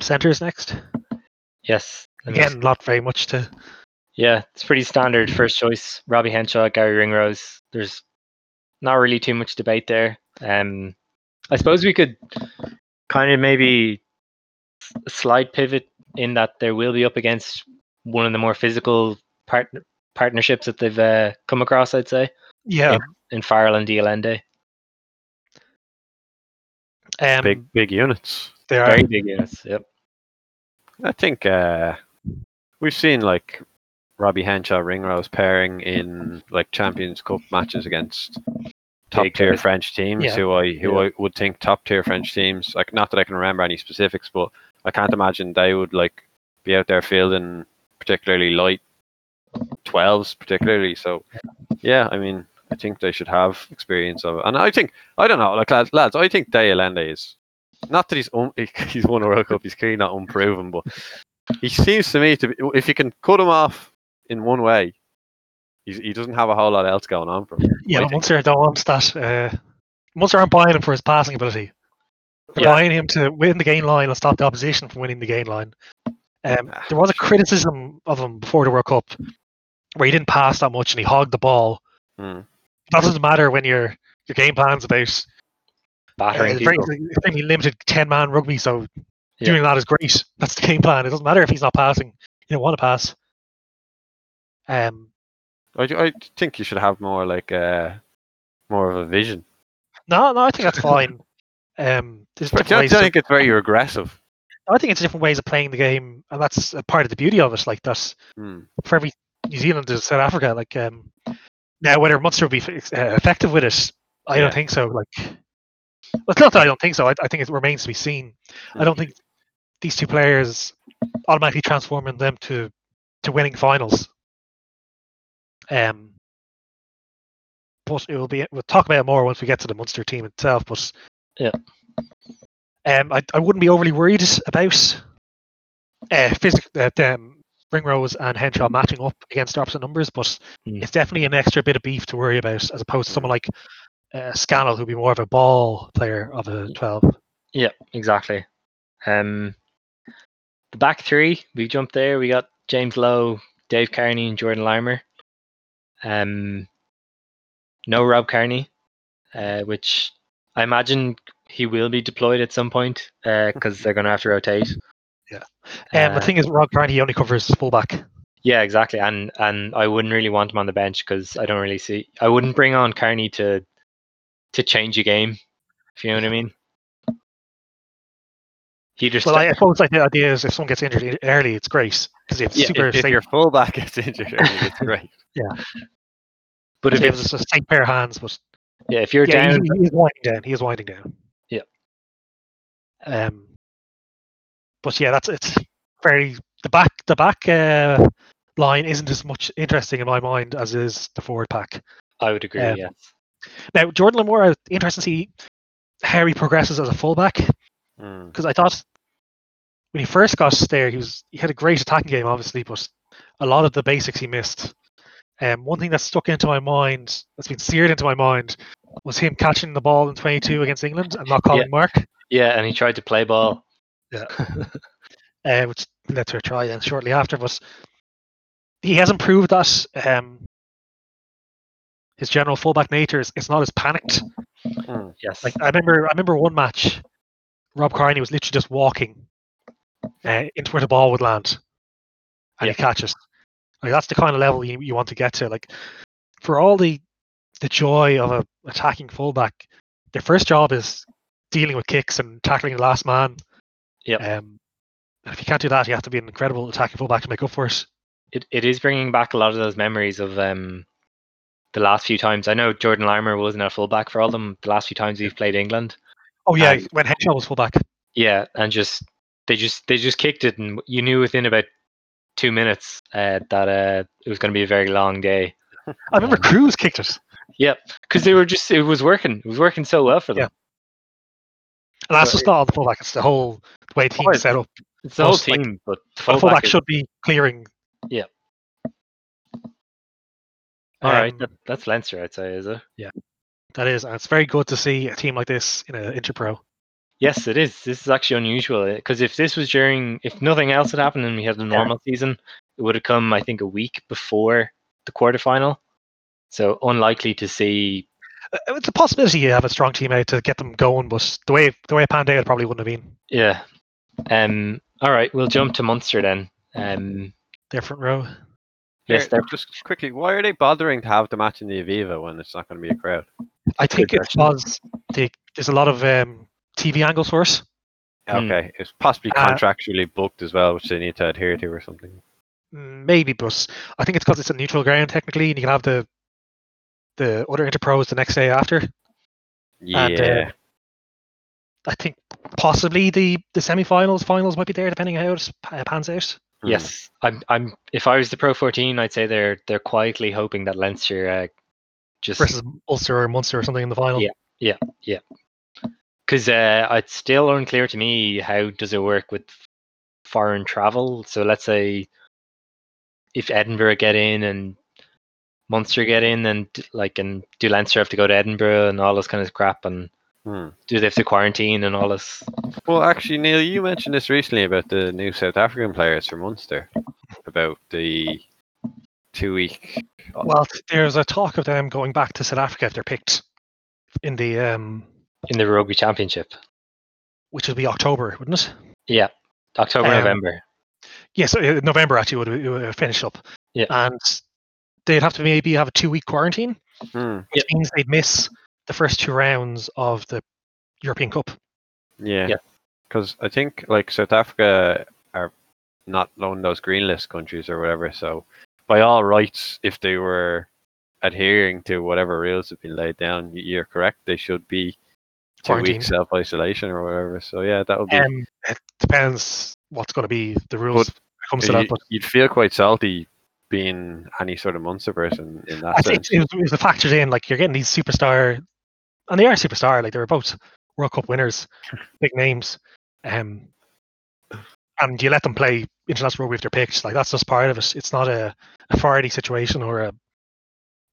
centers next. yes. let me Again, not very much to. Yeah, it's pretty standard. First choice, Robbie Henshaw, Gary Ringrose. There's not really too much debate there. Um, I suppose we could kind of maybe s- slight pivot in that there will be up against one of the more physical part- partnerships that they've uh, come across. I'd say Yeah. in Farrell and de Allende. Um, Big big units. They are. Very big units. Yep. I think uh, we've seen like Robbie Henshaw Ringrose pairing in like Champions Cup matches against top tier. French teams Yeah. who I who Yeah. I would think top tier French teams. Like not that I can remember any specifics, but I can't imagine they would like be out there fielding particularly light twelves, particularly. So yeah, I mean I think they should have experience of it. And I think I don't know, like lads, lads I think de Allende is not that he's un, he's won a World Cup, he's clearly not unproven, but he seems to me to be if you can cut him off in one way, he's, he doesn't have a whole lot else going on for him. Yeah, I but think. Munster don't want that. Uh, Munster aren't buying him for his passing ability. They're Yeah. buying him to win the gain line and stop the opposition from winning the gain line. Um, Ah, there was a criticism of him before the World Cup where he didn't pass that much and he hogged the ball. That doesn't matter when your your game plan's about uh, Battering very, people. extremely limited ten man rugby. So Yeah. doing that is great. That's the game plan. It doesn't matter if he's not passing. You don't want to pass. Um, I, I think you should have more like uh, more of a vision. no, no, I think that's fine. Um, there's But do you ways don't think it's very aggressive? I think it's different ways of playing the game, and that's a part of the beauty of it. Like that's Hmm. for every New Zealand to South Africa. Like um, now, whether Munster will be uh, effective with it, I Yeah. don't think so. Like, well, it's not that I don't think so. I, I think it remains to be seen. I don't think these two players automatically transforming them to to winning finals. Um, but it will be. We'll talk about it more once we get to the Munster team itself. But Yeah. um, I I wouldn't be overly worried about uh, physic uh, them Ringrose and Henshaw matching up against opposite numbers, but Mm. it's definitely an extra bit of beef to worry about as opposed to someone like uh, Scannell, who'd be more of a ball player of a twelve. Yeah, exactly. Um, the back three, we jumped there. We got James Lowe, Dave Kearney, and Jordan Larmour. Um, no Rob Kearney, uh, which I imagine he will be deployed at some point because they're going to have to rotate. Yeah. Um, Uh, the thing is, Rob Kearney only covers fullback. yeah, exactly. And and I wouldn't really want him on the bench because I don't really see. I wouldn't bring on Kearney to to change a game. If you know what I mean. He just Well, I, I suppose like the idea is if someone gets injured early, it's great because you have Yeah, super If, if your fullback gets injured, early, it's great. Yeah. But if He it's, a safe pair of hands, but yeah, if you're yeah, down, he, he is winding down. He is winding down. Yeah. Um. But yeah, that's it's very the back the back uh, line isn't as much interesting in my mind as is the forward pack. I would agree. um, yes. Now Jordan Larmour, interesting to see how he progresses as a fullback Hmm. because I thought when he first got there, he was he had a great attacking game, obviously, but a lot of the basics he missed. Um, one thing that stuck into my mind, that's been seared into my mind, was him catching the ball in 22 against England and not calling mark. Yeah, and he tried to play ball. uh, which led to a try then shortly after. But he hasn't proved that um, his general fullback nature is it's not as panicked. Hmm. Yes. Like I remember, I remember one match, Rob Kearney was literally just walking uh, into where the ball would land, and Yeah. he catches. Like that's the kind of level you, you want to get to. Like for all the the joy of a attacking fullback, their first job is dealing with kicks and tackling the last man. Yep. Um, and if you can't do that, you have to be an incredible attacking fullback to make up for it. it, it is bringing back a lot of those memories of um the last few times. I know Jordan Larmour wasn't a fullback for all them. The last few times we've played England, Oh yeah, And- when Henshaw was fullback. yeah, and just they just they just kicked it, and you knew within about two minutes uh, that uh, it was going to be a very long day. I remember Um, Cruz kicked it, Yep, because they were just it was working. It was working so well for them. Yeah. and that's so just not all the fullback. It's the whole the way teams it's- set up. It's the whole like, team, but the fullback. fullback is- should be clearing. Yeah. all right, um, that, that's Leinster, I'd say, is it? Yeah, that is, and it's very good to see a team like this in a interpro. Yes, it is. This is actually unusual because if this was during, if nothing else had happened and we had a normal season, it would have come, I think, a week before the quarterfinal. So unlikely to see. Uh, It's a possibility you have a strong teammate to get them going, but the way the way it panned out, it probably wouldn't have been Yeah. Um. All right, we'll jump to Munster then. Um. their front row. Yes, Here, they're just quickly, why are they bothering to have the match in the Aviva when it's not going to be a crowd? I think it's question. because there's a lot of um, TV angle source. us. Hmm. Okay, it's possibly Uh, contractually booked as well, which they need to adhere to or something. Maybe, but I think it's because it's a neutral ground technically, and you can have the the other interpros the next day after. Yeah, And, uh, I think possibly the the semi-finals, finals might be there depending on how it pans out. Hmm. yes. I'm. I'm. If I was the Pro 14, I'd say they're they're quietly hoping that Leinster uh, just Versus Ulster or Munster or something in the final. Yeah, yeah, yeah. Because uh, it's still unclear to me how does it work with foreign travel. So let's say if Edinburgh get in and Munster get in, and like and do Leinster have to go to Edinburgh and all this kind of crap, and Hmm. do they have to quarantine and all this? Well, actually, Neil, you mentioned this recently about the new South African players for Munster, about the two week. Well, there's a talk of them going back to South Africa if they're picked in the um, in the rugby championship. which would be October, wouldn't it? Yeah, October, Um, November. Yes, uh, November actually would, it would finish up. Yeah. and they'd have to maybe have a two week quarantine, Hmm. which means they'd miss the first two rounds of the European Cup. Yeah, Yeah. because I think like South Africa are not one of those green list countries or whatever. So, by all rights, if they were adhering to whatever rules have been laid down, you're correct. They should be two Quarantine. weeks self isolation or whatever. So yeah, that would be. Um, it depends what's going to be the rules But comes to that. but you'd feel quite salty being any sort of Munster person in that I sense. think it was, it was factored in. Like you're getting these superstar, and they are superstar. Like they were both World Cup winners, big names. Um, and you let them play international rugby if they're picked. Like that's just part of it. It's not a a Fardy situation or a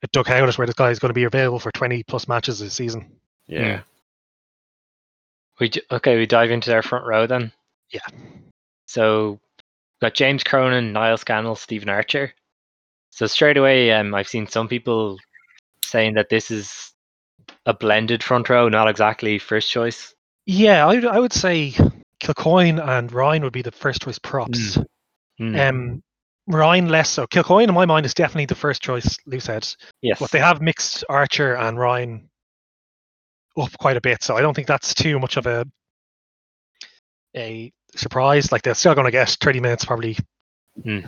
a Doug Howlett where this guy is going to be available for 20 plus matches this season. yeah. We okay, we dive into their front row then. Yeah. So got James Cronin, Niall Scannell, Stephen Archer. So straight away, um, I've seen some people saying that this is a blended front row, not exactly first choice. Yeah, I would, I would say Kilcoyne and Ryan would be the first choice props. Hmm, Um, Ryan less so. Kilcoyne, in my mind, is definitely the first choice loose head. yes. But they have mixed Archer and Ryan up quite a bit, so I don't think that's too much of a a surprise. Like they're still going to get 30 minutes probably. Hmm.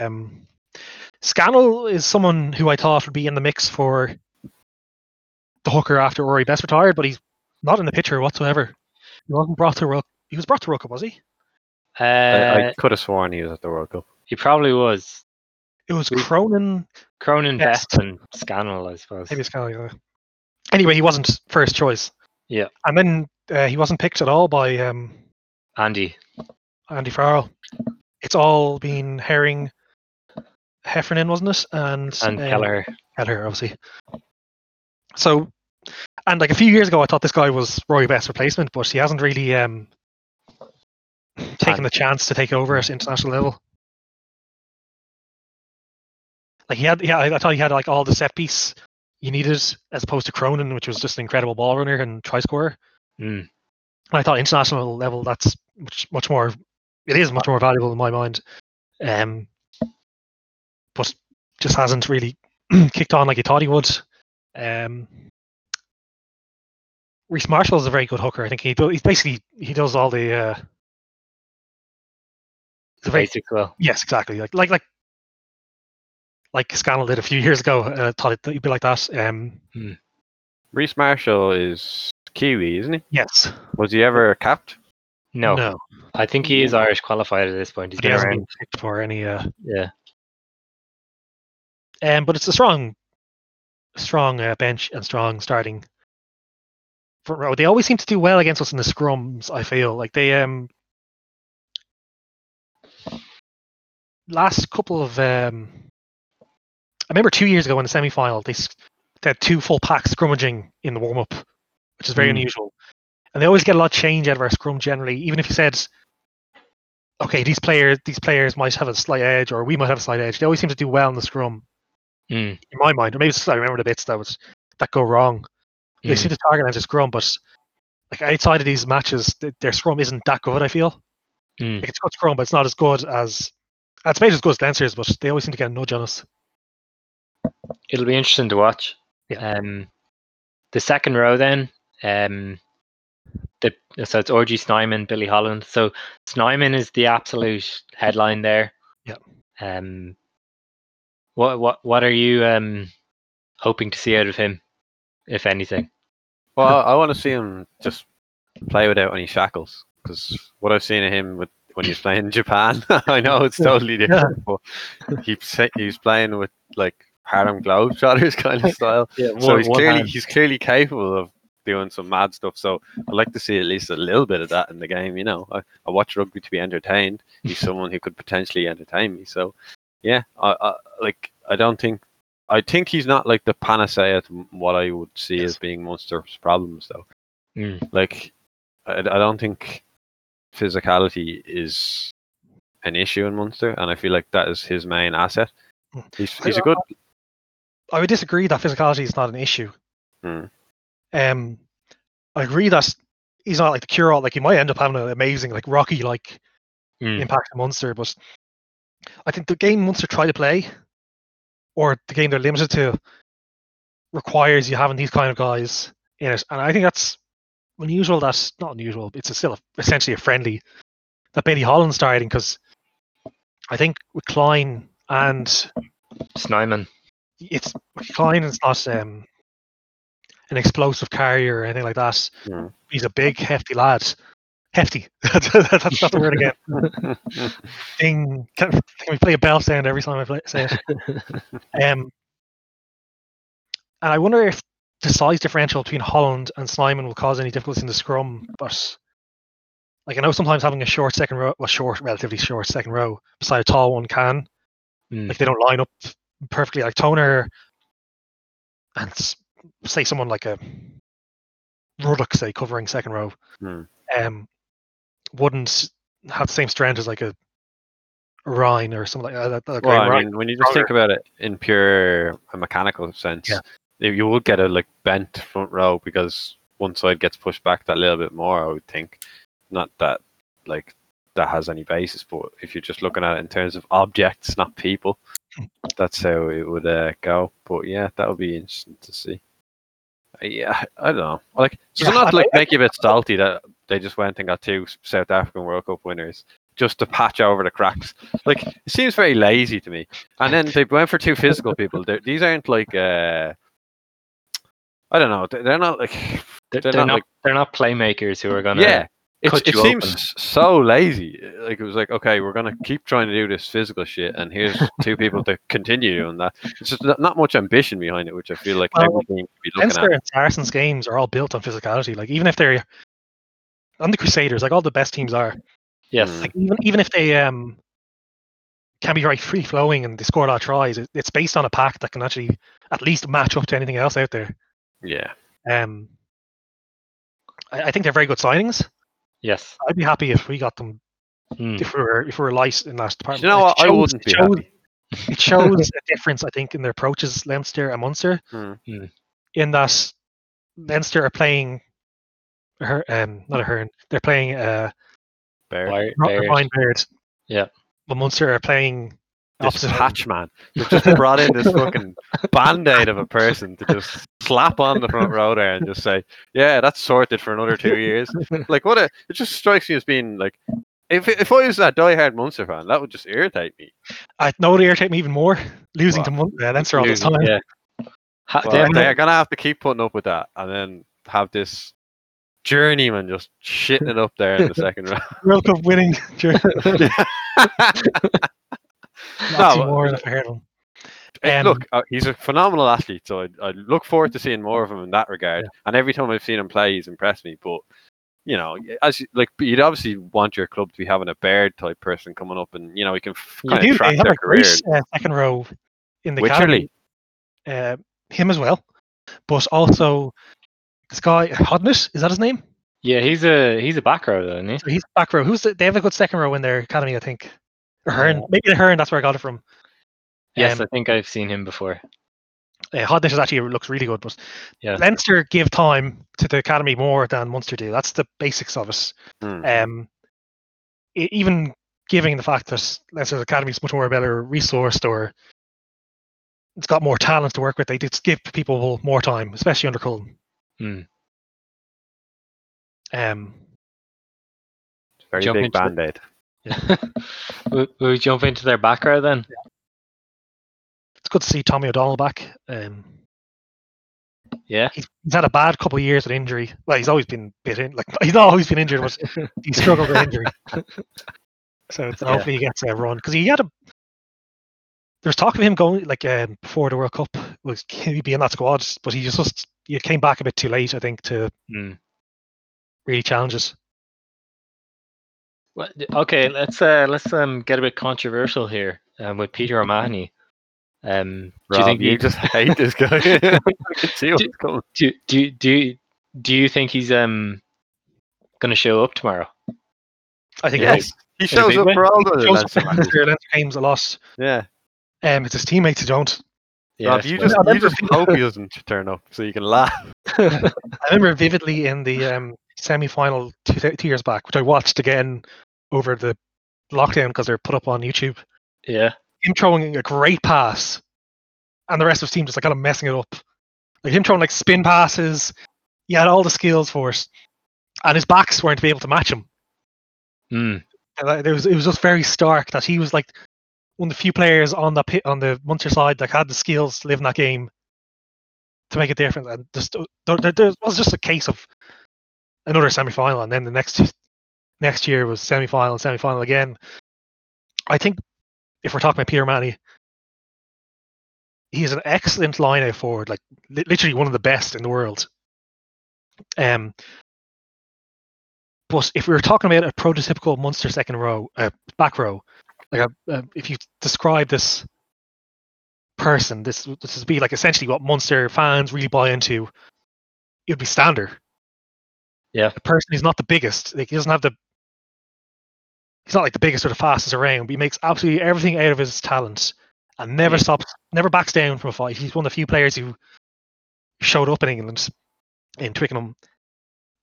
Um, Scannell is someone who I thought would be in the mix for the hooker after Rory Best retired, but he's not in the picture whatsoever. He wasn't brought to Rook. He was brought to Rook, was he? uh, I, I could have sworn he was at the World Cup. he probably was. It was Cronin. Cronin, Best. Best, and Scannell, I suppose. Maybe Scannell. Yeah. Anyway, he wasn't first choice. Yeah. And then uh, he wasn't picked at all by um, Andy. Andy Farrell. It's all been Herring, Heffernan, wasn't it? And And um, Kelleher. Kelleher, obviously. So And like a few years ago, I thought this guy was Rory Best replacement, but he hasn't really um, taken the chance to take over at international level. Like he had, yeah, I I thought he had like all the set piece you needed, as opposed to Cronin, which was just an incredible ball runner and try scorer. Mm. And I thought international level, that's much much more. It is much more valuable in my mind. Um, but just hasn't really kicked on like he thought he would. Um, Rhys Marshall is a very good hooker. I think he do, he's basically he does all the. Uh, he's a very Basic well. yes, exactly like like like like Scannell did a few years ago. Uh, thought it, he'd be like that. Um, Rhys Marshall is Kiwi, isn't he? yes, Was he ever capped? No, no, I think he is Irish qualified at this point. He's but he been hasn't around. been picked for any. Uh, Yeah. Um, but it's a strong, strong uh, bench and strong starting front row. They always seem to do well against us in the scrums. I feel like they um last couple of um I remember two years ago in the semi final they, they had two full packs scrummaging in the warm up, which is very Mm. unusual. And they always get a lot of change out of our scrum generally, even if you said okay, these players these players might have a slight edge or we might have a slight edge. They always seem to do well in the scrum Mm. in my mind, or maybe I remember the bits that was that go wrong. They Mm. seem to target as a scrum, but like outside of these matches, th- their scrum isn't that good. I feel Mm. like it's good scrum, but it's not as good as it's maybe as good as Leinster's, but they always seem to get a nudge on us. It'll be interesting to watch. Yeah. Um, the second row then. Um, the so it's RG Snyman, Billy Holland. So Snyman is the absolute headline there. Yeah. Um, what what what are you um hoping to see out of him, if anything? Well, I, I want to see him just play without any shackles because what I've seen of him with when he's playing in Japan, I know it's totally different, but he's he's playing with like Harlem Globetrotters kind of style. Yeah. so he's clearly he's clearly capable of doing some mad stuff. So I'd like to see at least a little bit of that in the game. You know, I, I watch rugby to be entertained. He's someone who could potentially entertain me. So yeah, I, I like. I don't think. I think he's not like the panacea to what I would see Yes. as being Munster's problems, though. Mm. Like, I, I don't think physicality is an issue in Munster, and I feel like that is his main asset. Mm. He's he's a good. I would disagree that physicality is not an issue. Hmm. Um, I agree that he's not like the cure all. Like he might end up having an amazing, like Rocky, like Mm. impact on Munster, but I think the game Munster try to play, or the game they're limited to, requires you having these kind of guys in it, and I think that's unusual. That's not unusual. It's a still a, essentially a friendly that Billy Holland starting because I think with Kleyn and Snyman. It's Kleyn is not um, an explosive carrier or anything like that. Hmm. He's a big, hefty lad. Hefty. that's, that's not the word again. Ding. Can, can we play a bell sound every time I play, say it? Um, and I wonder if the size differential between Holland and Snyman will cause any difficulties in the scrum. But like I know sometimes having a short second row, well, short, relatively short second row beside a tall one can. Mm. Like they don't line up perfectly. Like Toner and say someone like a Ruddock, say covering second row, Hmm. um, wouldn't have the same strength as like a Ryan or something like that. that- Well, I Ryan. mean, when you just think about it in pure a mechanical sense, Yeah. you would get a like bent front row because one side gets pushed back that little bit more. I would think, not that like that has any basis, but if you're just looking at it in terms of objects, not people. That's how it would uh, go. But yeah, that would be interesting to see. Uh, Yeah, I don't know. Like, does Yeah, not like make you a bit salty that they just went and got two South African World Cup winners just to patch over the cracks? Like, it seems very lazy to me. And then they went for two physical people. They're, these aren't like, uh, I don't know. They're they're not like, They're, they're they're not not like- they're not playmakers who are gonna yeah. It's, cut it seems open. so lazy. Like it was like, okay, we're gonna keep trying to do this physical shit, and here's two people to continue doing that. It's just not, not much ambition behind it, which I feel like Well, every team be looking Leinster at. and Saracens games are all built on physicality. Like even if they're on the Crusaders, like all the best teams are. yes. Mm. Like even even if they um can be very free flowing and they score a lot of tries, it, it's based on a pack that can actually at least match up to anything else out there. Yeah, Um, I, I think they're very good signings. Yes. I'd be happy if we got them Mm. if we were if we were light in that department. You know It what? I shows- wouldn't it be shows- happy. It shows a difference, I think, in their approaches, Leinster and Munster. Mm. In that Leinster are playing her um not a Hearn, they're playing uh Bear. Wire- Ro- Bears. Baird. Yeah. But Munster are playing This end. patch man. They've just brought in this fucking band-aid of a person to just slap on the front row there and just say, "Yeah, that's sorted for another two years." Like, what? A, it just strikes me as being like, if if I was that diehard Munster fan, that would just irritate me. I know it irritate me even more losing Wow. to Mun- uh, Leinster all the Losing, time. Yeah. Ha- Well, they have I'm they no- are gonna have to keep putting up with that, and then have this journeyman just shitting it up there in the second round. World Cup winning. Not No, too but- more if I heard him. Um, look, uh, he's a phenomenal athlete, so I, I look forward to seeing more of him in that regard. And every time I've seen him play, he's impressed me. But you know, as you- like you'd obviously want your club to be having a Baird type person coming up, and you know, he can They kind do. of They track their career. great uh, second row in the Wycherley. academy. Uh, him as well, but also this guy Hodnett is that his name? yeah, he's a he's a back row though, isn't he? So he's back row. Who's the, they have a good second row in their academy, I think. Or Hearn. Uh, Maybe the Hearn. That's where I got it from. Yes, Um, I think I've seen him before. uh, Hodnett actually looks really good, but Yeah. Leinster give time to the academy more than Munster do. That's the basics of it. Hmm. Um, e- even giving the fact that Leinster's academy is much more better resourced or it's got more talent to work with, they just give people more time, especially under Cullen. Hmm. Um, Very jump big band aid. We, we jump into their back row then. it's good to see Tommy O'Donnell back. Um, Yeah. he's, he's had a bad couple of years with injury. Well, he's always been bit in, like he's not always been injured, but he struggled with injury. So it's, Yeah. hopefully he gets a run because he had a. There was talk of him going like um, before the World Cup was he'd be in that squad, but he just, just he came back a bit too late, I think, to Hmm. really challenge us. Well, okay, let's uh let's um get a bit controversial here um, with Peter O'Mahony. Um, do you think you he, just hate this guy. I can see what's coming. do, do do do you think he's um going to show up tomorrow? I think Yes, he a shows up for all he the shows Leinster up for matches. Leinster games a loss. Yeah, Um, it's his teammates who don't. Rob, you just you remember just hope he doesn't turn up so you can laugh. I remember vividly in the um, semi-final two, two years back, which I watched again over the lockdown because they're put up on YouTube. yeah. Him throwing a great pass, and the rest of his team just like kind of messing it up. Like him throwing like spin passes. He had all the skills for it, and his backs weren't be able to match him. Mm. There was it was just very stark that he was like one of the few players on the pit on the Munster side that had the skills to live in that game to make a difference. And just uh, there, there, there was just a case of another semi final, and then the next next year was semi final, semi final again. I think if we're talking about Peter Manny, he's an excellent line out forward, like li- literally one of the best in the world. Um, but if we were talking about a prototypical Munster second row, uh, back row, like a, uh, if you describe this person, this this would be like essentially what Munster fans really buy into. It would be Stander. Yeah. The person who's not the biggest, like he doesn't have the. He's not like the biggest or the fastest around, but he makes absolutely everything out of his talents and never Yeah. stops, never backs down from a fight. He's one of the few players who showed up in England in Twickenham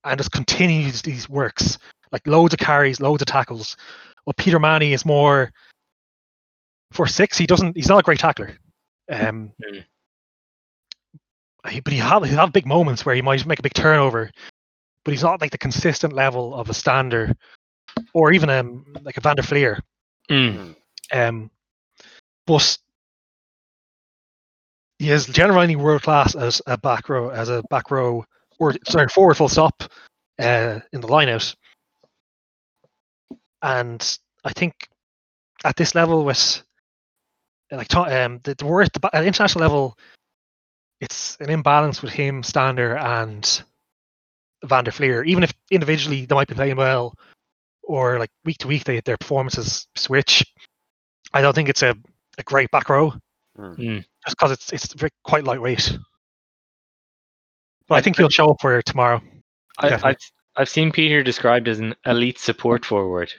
and just continues these works like loads of carries, loads of tackles. Well, Peter Manny is more for six. He doesn't. He's not a great tackler. Um, Mm. he- but he have he have big moments where he might make a big turnover, but he's not like the consistent level of a Stander or even um like a Van der Flier. Mm. Um, but he is generally world class as a back row, as a back row, or sorry, forward full stop, uh, in the lineout. And I think at this level, with like um, the, the worst at international level, it's an imbalance with him, Stander, and Van der Flier. Even if individually they might be playing well, or like week to week they, their performances switch. I don't think it's a, a great back row Mm. just because it's it's ve- quite lightweight. But I think he'll show up for tomorrow. I, I've I've seen Peter described as an elite support forward.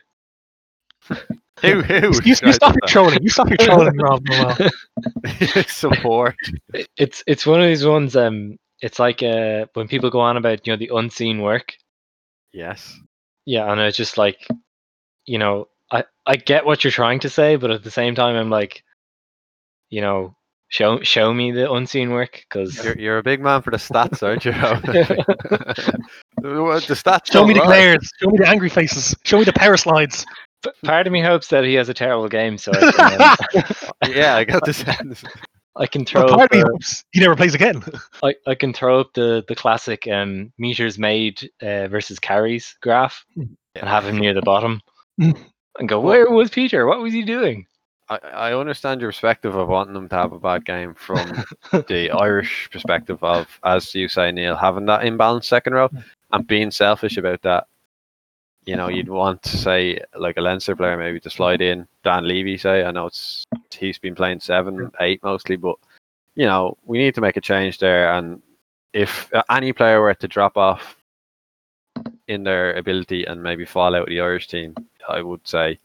Who who? You, you stop your trolling. You stop your trolling, Rob. Noel. support. It's it's one of these ones. Um, it's like uh when people go on about you know the unseen work. Yes. Yeah, and it's just like, you know, I I get what you're trying to say, but at the same time, I'm like, you know, show show me the unseen work because You're, you're a big man for the stats, aren't you? The stats. Show me the don't lie. glares. Show me the angry faces. Show me the power slides. part of me hopes that he has a terrible game, so I can, um, Yeah, I got the sense. I can throw Well, up part the- hopes he never plays again. I, I can throw up the the classic um meters made uh, versus carries graph and have him near the bottom Mm. and go, where was Peter? What was he doing? I, I understand your perspective of wanting them to have a bad game from the Irish perspective of, as you say, Neil, having that imbalanced second row and being selfish about that. You know, you'd want to say like a Leinster player maybe to slide in Dan Leavy. Say, I know it's he's been playing seven, eight mostly, but you know we need to make a change there. And if uh, any player were to drop off in their ability and maybe fall out of the Irish team, I would say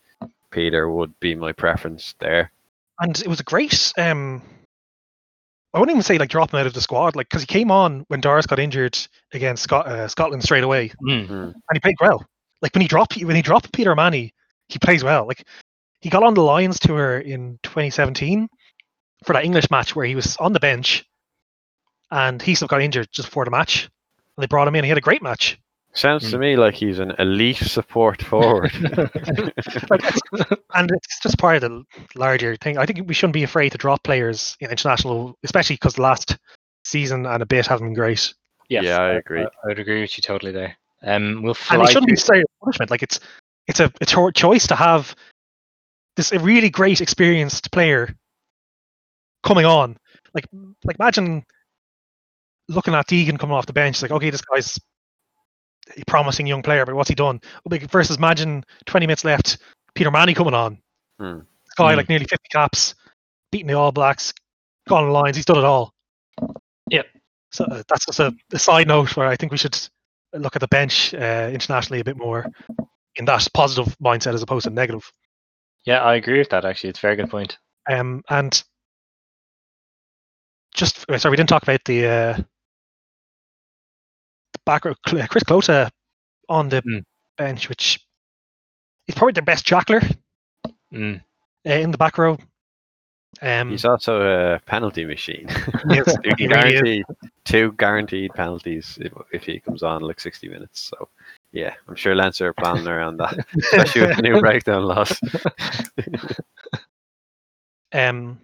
Peter would be my preference there. and it was a great. Um, I wouldn't even say like drop him out of the squad, like because he came on when Doris got injured against Scot- uh, Scotland straight away, Mm. and he played well. Like when he dropped when he dropped Peter Manny, he plays well. Like he got on the Lions tour in 2017 for that English match where he was on the bench, and he still got injured just before the match. And they brought him in. He had a great match. Sounds to Mm. me like he's an elite support forward. And it's just part of the larger thing. I think we shouldn't be afraid to drop players in international, especially because the last season and a bit haven't been great. Yes, Yeah, I agree. I, would agree with you totally there. Um, we'll and it shouldn't be through- straight punishment. Like it's it's a, a cho- choice to have this a really great experienced player coming on. Like like imagine looking at Deegan coming off the bench. Like okay, this guy's a promising young player, but what's he done? Like, versus imagine twenty minutes left, Peter Manny coming on. Hmm. This guy Hmm. like nearly fifty caps, beating the All Blacks, gone on lines. He's done it all. Yep. So uh, that's just a, a side note where I think we should look at the bench uh, internationally a bit more in that positive mindset as opposed to negative. Yeah, I agree with that. Actually, it's a very good point. Um, and just uh, sorry, we didn't talk about the uh, the back row. Chris Cloete on the Mm. bench, which is probably their best jackler Mm. uh, in the back row. Um, he's also a penalty machine. Yes, he can really two guaranteed penalties if, if he comes on like 60 minutes. So, yeah, I'm sure Leinster are planning around that, especially with the new breakdown loss. um,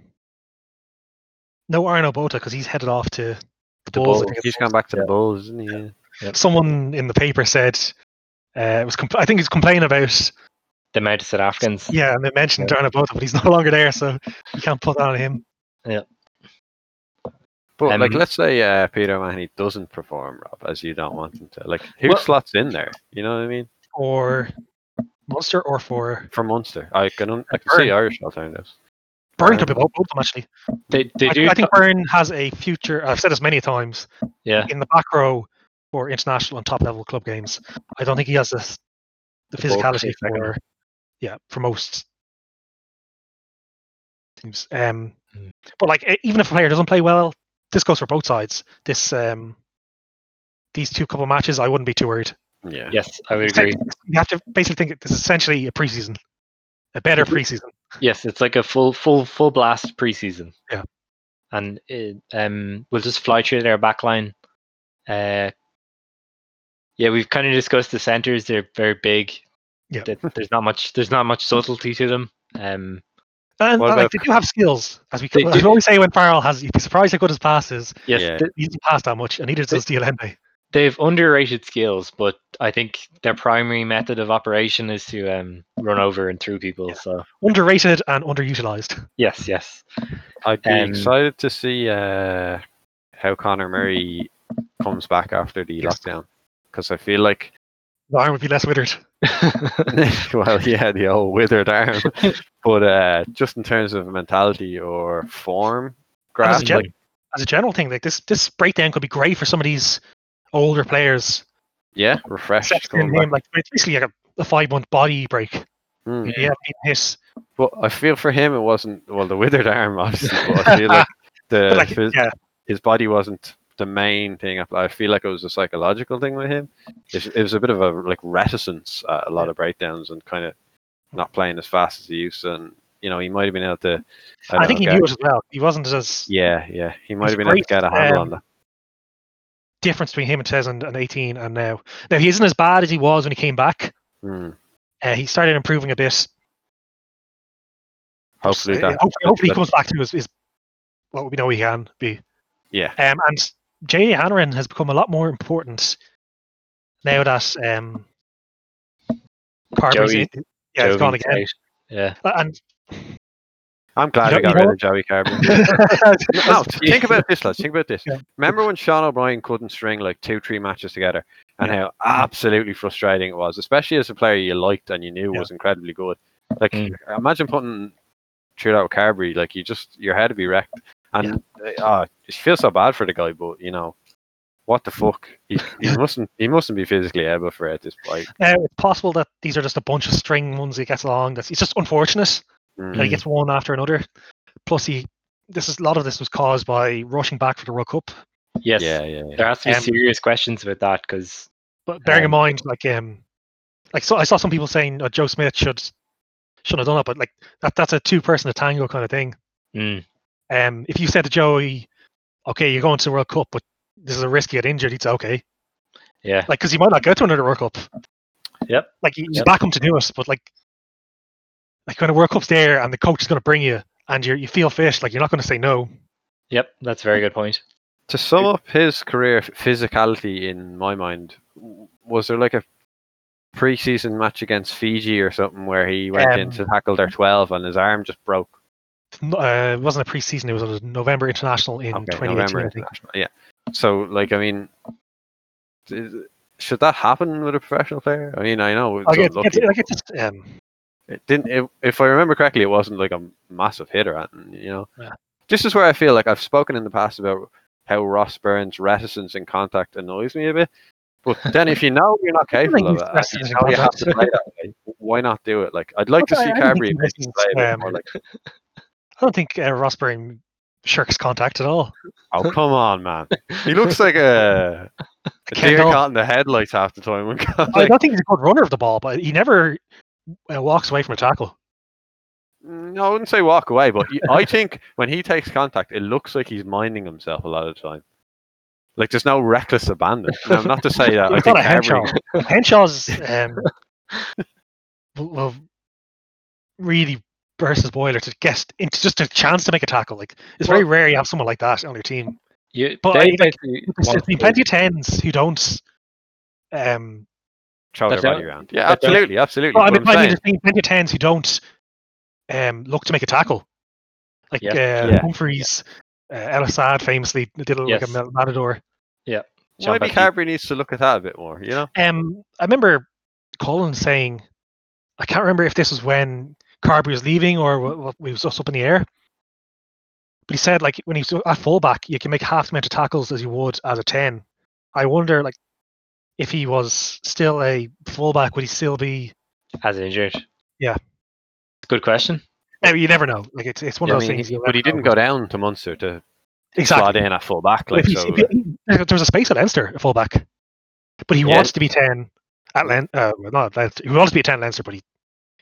no Arno Botha because he's headed off to the, The Bulls. I Bulls. He's gone back to Yeah. the Bulls, isn't he? Yeah. someone in the paper said uh, it was. Compl- I think he's complaining about The amount of South Africans. yeah, and they mentioned Arno Botha, but he's no longer there, so you can't put that on him. Yeah. But like, Um, let's say uh, Peter Mahoney doesn't perform, Rob, as you don't want him to. Like, who Well- slots in there? You know what I mean? Or Munster or for For Munster, I can un- I can Byrne. see Irish alternatives. Byrne could be both, both of them actually. They they I, do. I think Byrne has a future. I've said this many times yeah, in the back row for international and top level club games. I don't think he has this the The physicality of second for yeah for most teams. Um, Mm. but like even if a player doesn't play well, this goes for both sides. This um, these two couple matches, I wouldn't be too worried. Yeah. yes, I would agree. You have to basically think this is essentially a preseason, a better preseason. Yes, it's like a full full full blast preseason. Yeah. and it, um, we'll just fly through their backline. Uh, yeah, we've kind of discussed the centers. They're very big. Yeah. There's not much. There's not much subtlety to them. Um, And What uh, like, about- they do have skills, as we, They as we always say when Farrell has. You'd be surprised how good his pass is. yes, Yeah. th- He doesn't pass that much, and neither does de Allende. they've underrated skills, but I think their primary method of operation is to um, run over and through people. So Underrated and underutilized. yes, yes, I'd be Um, excited to see uh, how Conor Murray comes back after the Yes. lockdown because I feel like, The arm would be less withered. well, yeah, the old withered arm, but uh, just in terms of mentality or form, And as, a gen- like as a general thing, like this, this breakdown could be great for some of these older players Yeah, refreshed. Steps in coming back. him like it's basically like a, a five month body break. Mm. Yeah, his But I feel for him it wasn't well the withered arm obviously, but I feel like the like phys- yeah, his body wasn't the main thing. I- feel like it was a psychological thing with him. It, it was a bit of a like reticence a lot of breakdowns and kind of not playing as fast as he used to. And you know, he might have been able to. I, I, think know, he get- knew it as well. He wasn't as Yeah, yeah, he might have been able to get a handle um, on that. difference between him in 2018 and now. Now he isn't as bad as he was when he came back. Mm. Uh, he started improving a bit. Hopefully Uh, that. hopefully, hopefully he comes back to his, his what we know he can be. Yeah, Um, and Jay Hanrahan has become a lot more important now that um, Carbery's Joey- in- yeah, he's gone again. out. Yeah. And I'm glad You we got rid know of Joey Carbery. no, think about this, lads. Think about this. Yeah. Remember when Sean O'Brien couldn't string like two, three matches together, and how absolutely frustrating it was, especially as a player you liked and you knew Yeah. was incredibly good. Like, Mm. imagine putting through that with Carbery. Like, you just your head would be wrecked, and uh, uh, you feel so bad for the guy. But you know, what the fuck? He, he mustn't. He mustn't be physically able for it at this point. uh, it's possible that these are just a bunch of string ones he gets along. That's it's just unfortunate Mm. that he gets one after another. Plus, he this is a lot of this was caused by rushing back for the World Cup. Yes. Yeah, yeah, yeah. There has to be Um, serious questions about that because But bearing in Um, mind, like um, like so I saw some people saying uh, Joe Schmidt should shouldn't have done it, but like that that's a two person tango kind of thing. mm, Um, if you said to Joey, okay, you're going to the World Cup, but this is a risk you get injured, he'd say okay, yeah, like because he might not go to another World Cup. Yep. Like you you Yep. back him to do it, but like like when a World Cup's there and the coach is going to bring you and you you feel fish, like you're not going to say no. yep, that's a very good point. To sum up his career f- physicality, in my mind, was there like a pre-season match against Fiji or something where he went in Um, to tackle their twelve and his arm just broke? Uh, it wasn't a pre-season; it was a November international in Okay, 2018. November international. Yeah. So, like, I mean, is- should that happen with a professional player? I mean, I know it's Like, it, unlucky. like it's just, um, It didn't. It, if I remember correctly, it wasn't like a massive hit or anything. You know, Yeah. this is where I feel like I've spoken in the past about how Ross Byrne's reticence in contact annoys me a bit. But then, if you know you're not capable of it, you know you have to play that way, why not do it? Like, I'd like to see Carbery think he maybe play reticence, more. um, Like, I don't think uh, Rossbury shirks contact at all. oh come on, man! He looks like a, a deer Kendall. caught in the headlights half the time. When I don't think he's a good runner of the ball, but he never uh, walks away from a tackle. No, I wouldn't say walk away, but I think when he takes contact, it looks like he's minding himself a lot of the time. Like there's no reckless abandon. Now, not to say that I He's think a Henshaw. Carbery, Henshaw's um, will- will really burst his boiler to get into just a chance to make a tackle. Like it's very rare you have someone like that on your team. You, But they I- like, basically There's want been plenty of tens who don't. Um, throw their But body around. Yeah, absolutely, absolutely. well, I mean, I'm I mean, saying, there's been plenty of tens who don't um, look to make a tackle. Like Yeah. uh, Yeah. Humphreys, uh, El Assad famously did it like Yes. a ma- matador. Jean maybe Baptiste. Carbery needs to look at that a bit more. You know, Um, I remember Colin saying, I can't remember if this was when Carbery was leaving or what, what we was just up in the air. But he said, like, when he's at fullback, you can make half the amount of tackles as you would as a 10. I wonder, like, if he was still a fullback, would he still be? as injured. Yeah. Good question. Now, you never know. Like, it's, it's one Yeah, of I those mean, things. you'll but he didn't know. go down to Munster to exactly. slot in at full back. But Like if so, if he- there there was a space at Leinster, a fullback, but he Yeah. wants to be 10 at Len- uh, well, not Leinster. He wants to be a 10 at Leinster, but he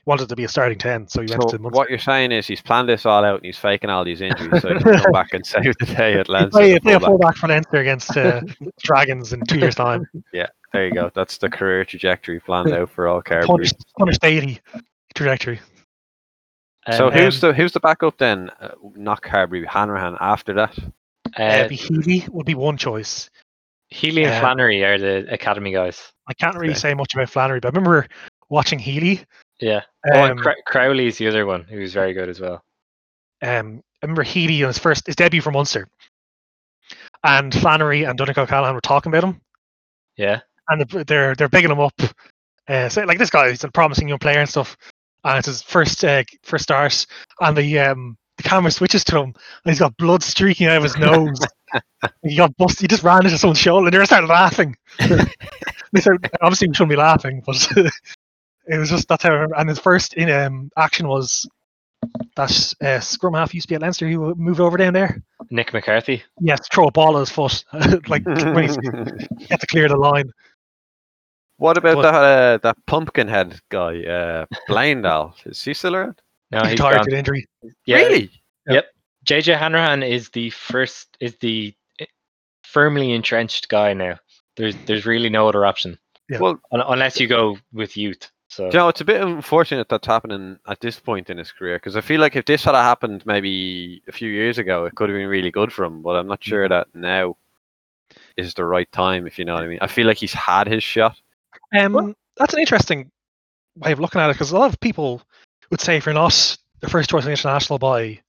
wanted to be a starting 10, so he went So to Munster. what you're saying is he's planned this all out and he's faking all these injuries so he can come back and save the day at He'll Leinster. play, at play a fullback. fullback for Leinster against uh, Dragons in two years' time. Yeah, there you go. That's the career trajectory planned out for all Carbery. Punish, punish Daly trajectory. So Um, who's the who's the backup then? Uh, not Carbery, Hanrahan. After that, Uh, uh, Healy would be one choice. Healy and uh, Flannery are the academy guys. I can't really Okay. say much about Flannery, but I remember watching Healy. Yeah. oh, Um, Crowley's the other one who's very good as well. um, I remember Healy on his first his debut for Munster, and Flannery and Donncha O'Callaghan were talking about him, Yeah. and they're they're, bigging him up. Uh, so like this guy, he's a promising young player and stuff. And it's his first uh, first start, and the um, the camera switches to him, and he's got blood streaking out of his nose. he got busted. He just ran into someone's shoulder, and they started laughing. they started, obviously, we shouldn't be laughing, but it was just that's how. And his first in um, action was that uh, scrum half used to be at Leinster. He moved over down there. Nick McCarthy. Yes, throw a ball at his foot, like when he's he had to clear the line. what about But- that uh, that pumpkin head guy, uh, Bleyendaal? Is he still around? No, he's Tired gone. injury. Yeah, Really? JJ Hanrahan is the first, is the eh, firmly entrenched guy now. There's there's really no other option Yeah. Well, unless you go with youth. So you know, it's a bit unfortunate that's happening at this point in his career because I feel like if this had happened maybe a few years ago, it could have been really good for him. But I'm not sure that now is the right time, if you know what I mean. I feel like he's had his shot. Um, that's an interesting way of looking at it because a lot of people would say if you're not the first choice international by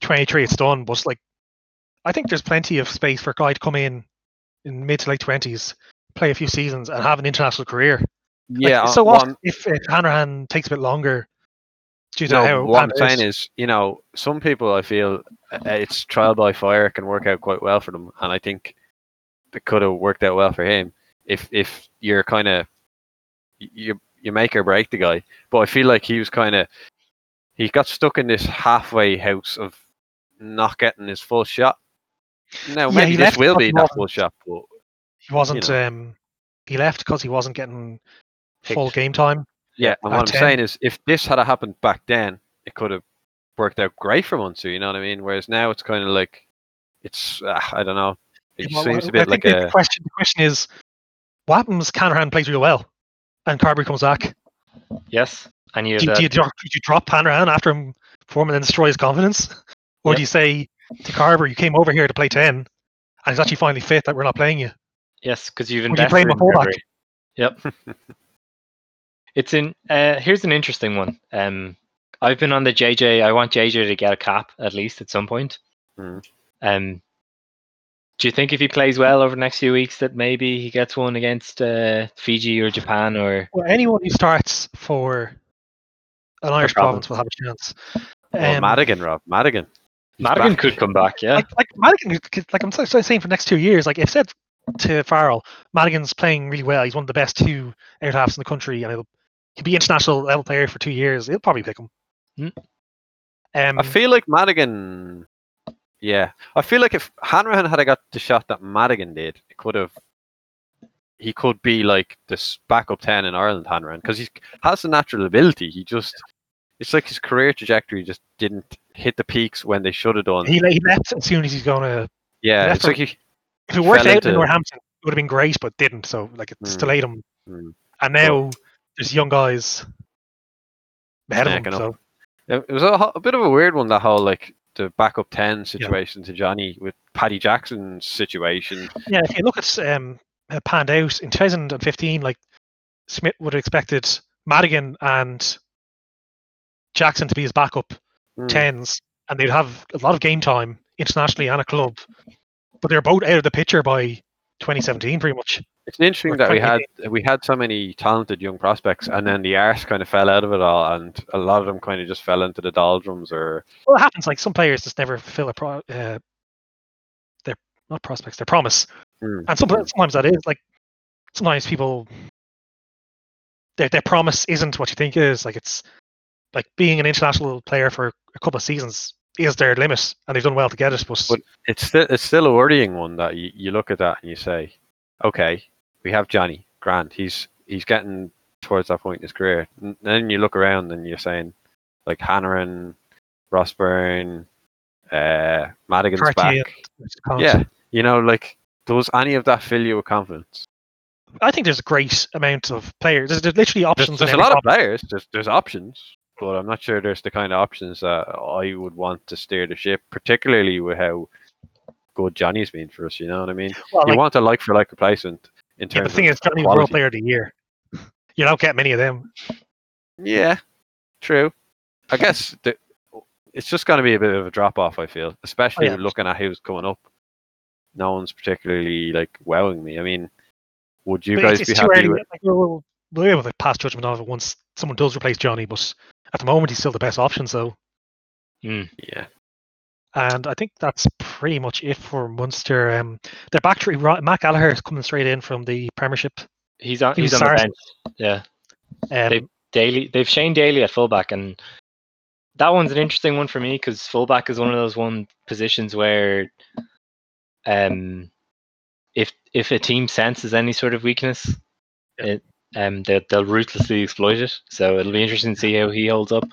23, it's done. But like, I think there's plenty of space for a guy to come in in mid to late 20s, play a few seasons, and have an international career. Like, Yeah. so what what if, if Hanrahan takes a bit longer due to no, how what I'm saying is, you know, some people I feel uh, it's trial by fire can work out quite well for them, and I think it could have worked out well for him if if you're kind of you you make or break the guy. But I feel like he was kind of he got stuck in this halfway house of not getting his full shot. Now Yeah, maybe this will be that full shot, but he wasn't. know. Um, he left because he wasn't getting full game time. yeah. And what I'm 10. saying is, if this had happened back then, it could have worked out great for Munster. You know what I mean? Whereas now it's kind of like it's uh, I don't know. It Well, seems I a bit like think the a question. The question is, what happens? if Hanrahan plays real well, and Carbery comes back. yes, and you Do, do, you, drop, do you drop Hanrahan after him performing and then destroy his confidence, or Yep. do you say to Carbery, "You came over here to play ten, and he's actually finally fit that we're not playing you"? yes, because you've Would you play invested him a in fullback? Yep. it's in. Uh, here's an interesting one. Um, I've been on the JJ. I want JJ to get a cap at least at some point. Mhm. Um, do you think if he plays well over the next few weeks that maybe he gets one against uh, Fiji or Japan or Well, anyone who starts for an Irish province. province will have a chance. well, Um, Madigan, Rob Madigan. He's Madigan back. could come back? Yeah, like like Madigan, like I'm so- so saying for the next two years, like if said to Farrell, Madigan's playing really well. He's one of the best two out halves in the country, and he'll, he'll be international level player for two years. He'll probably pick him. Hmm. Um, I feel like Madigan. Yeah, I feel like if Hanrahan had got the shot that Madigan did, it could have. He could be like this backup ten in Ireland, Hanrahan, because he has the natural ability. He just, it's like his career trajectory just didn't hit the peaks when they should have done. he, he left as soon as he's going to. yeah, it's like he. If it worked Fell out in into- Northampton, it would have been great, but didn't. So like it's Hmm. delayed him. Hmm. And now there's young guys ahead of him. Up. So It it was a, a bit of a weird one. That whole like the backup ten situation to Johnny with Paddy Jackson's situation. yeah, if you look at um, how it panned out in 2015, like Schmidt would have expected Madigan and Jackson to be his backup Hmm. tens, and they'd have a lot of game time internationally and a club. But they're both out of the picture by 2017, pretty much. It's interesting that we had we had so many talented young prospects, and then the arse kind of fell out of it all, and a lot of them kind of just fell into the doldrums. Or Well, it happens. Like some players just never fulfill a pro. Uh, their not prospects, their promise. Hmm. And some, sometimes that is like sometimes people their their promise isn't what you think it is. Like it's like being an international player for a couple of seasons is their limit, and they've done well to get it. But, But- it's still it's still a worrying one that you, you look at that and you say, okay, we have Johnny Grant. He's he's getting towards that point in his career. And then you look around and you're saying, like Hanrahan, Ross Byrne, uh, Madigan's Carty back. Yeah, you know, like does any of that fill you with confidence? I think there's a great amount of players. There's, there's literally options. in there's a lot of players. There's there's options, but I'm not sure there's the kind of options that I would want to steer the ship, particularly with how good Johnny's been for us. You know what I mean? Well, you like, want a like for like replacement in yeah, the thing of is, Johnny was World. Player of the Year. You don't get many of them. Yeah, true. I guess the, it's just going to be a bit of a drop off. I feel, especially yeah. looking at who's coming up. No one's particularly like wowing me. I mean, would you But guys it's, be it's too happy early. with? Like, we'll, we'll, we'll be able to pass judgment on it once someone does replace Johnny. But at the moment, he's still the best option. So Mm. Yeah. And I think that's pretty much it for Munster. Um, their back three, Ro- Matt Gallagher is coming straight in from the Premiership. He's on. He He's on the bench. Yeah. Um, They- Daly. They've Shane Daly at fullback, and that one's an interesting one for me because fullback is one of those one positions where, um, if if a team senses any sort of weakness, Yeah. it, um, they, they'll ruthlessly exploit it. So it'll be interesting to see how he holds up.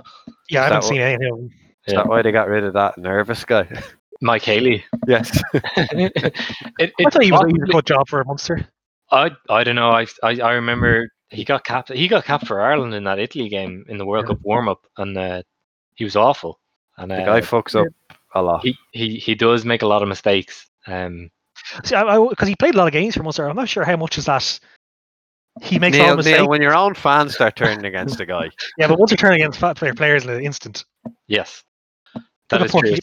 yeah, I Is haven't that seen any. Of them. Is Yeah. that why they got rid of that nervous guy? Mike Haley. yes. it, I thought he was possibly- a good job for a Munster. I I don't know. I I, I remember he got capped. He got capped for Ireland in that Italy game in the World Yeah. Cup warm up, and uh, he was awful. And The uh, guy fucks up a lot. he, he he does make a lot of mistakes. Um, See, because he played a lot of games for Munster. I'm not sure how much is that. He makes a lot Neil, of mistakes. Neil, when your own fans start turning against a guy, Yeah, but once you turn against fat player players in an instant, yes, Look that at is poor true.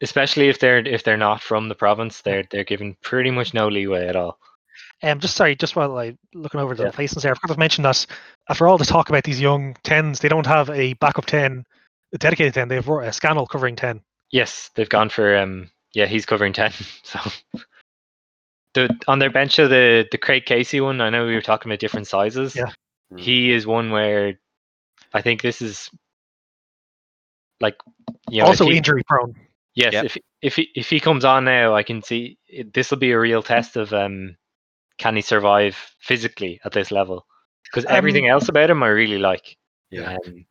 Especially if they're if they're not from the province, they're they're given pretty much no leeway at all. Um, just sorry, just while I looking over the Yeah. replacements there, I forgot to mention that after all the talk about these young tens, they don't have a backup ten, a dedicated ten. They have a Scannell covering ten. Yes, they've gone for um yeah, he's covering ten. So the on their bench of the the Craig Casey one, I know we were talking about different sizes. Yeah. Mm. He is one where I think this is like you know, also he- injury prone. Yes, Yep. if if he if he comes on now, I can see this will be a real test of um can he survive physically at this level? Because Um, everything else about him I really like. Yeah. Um,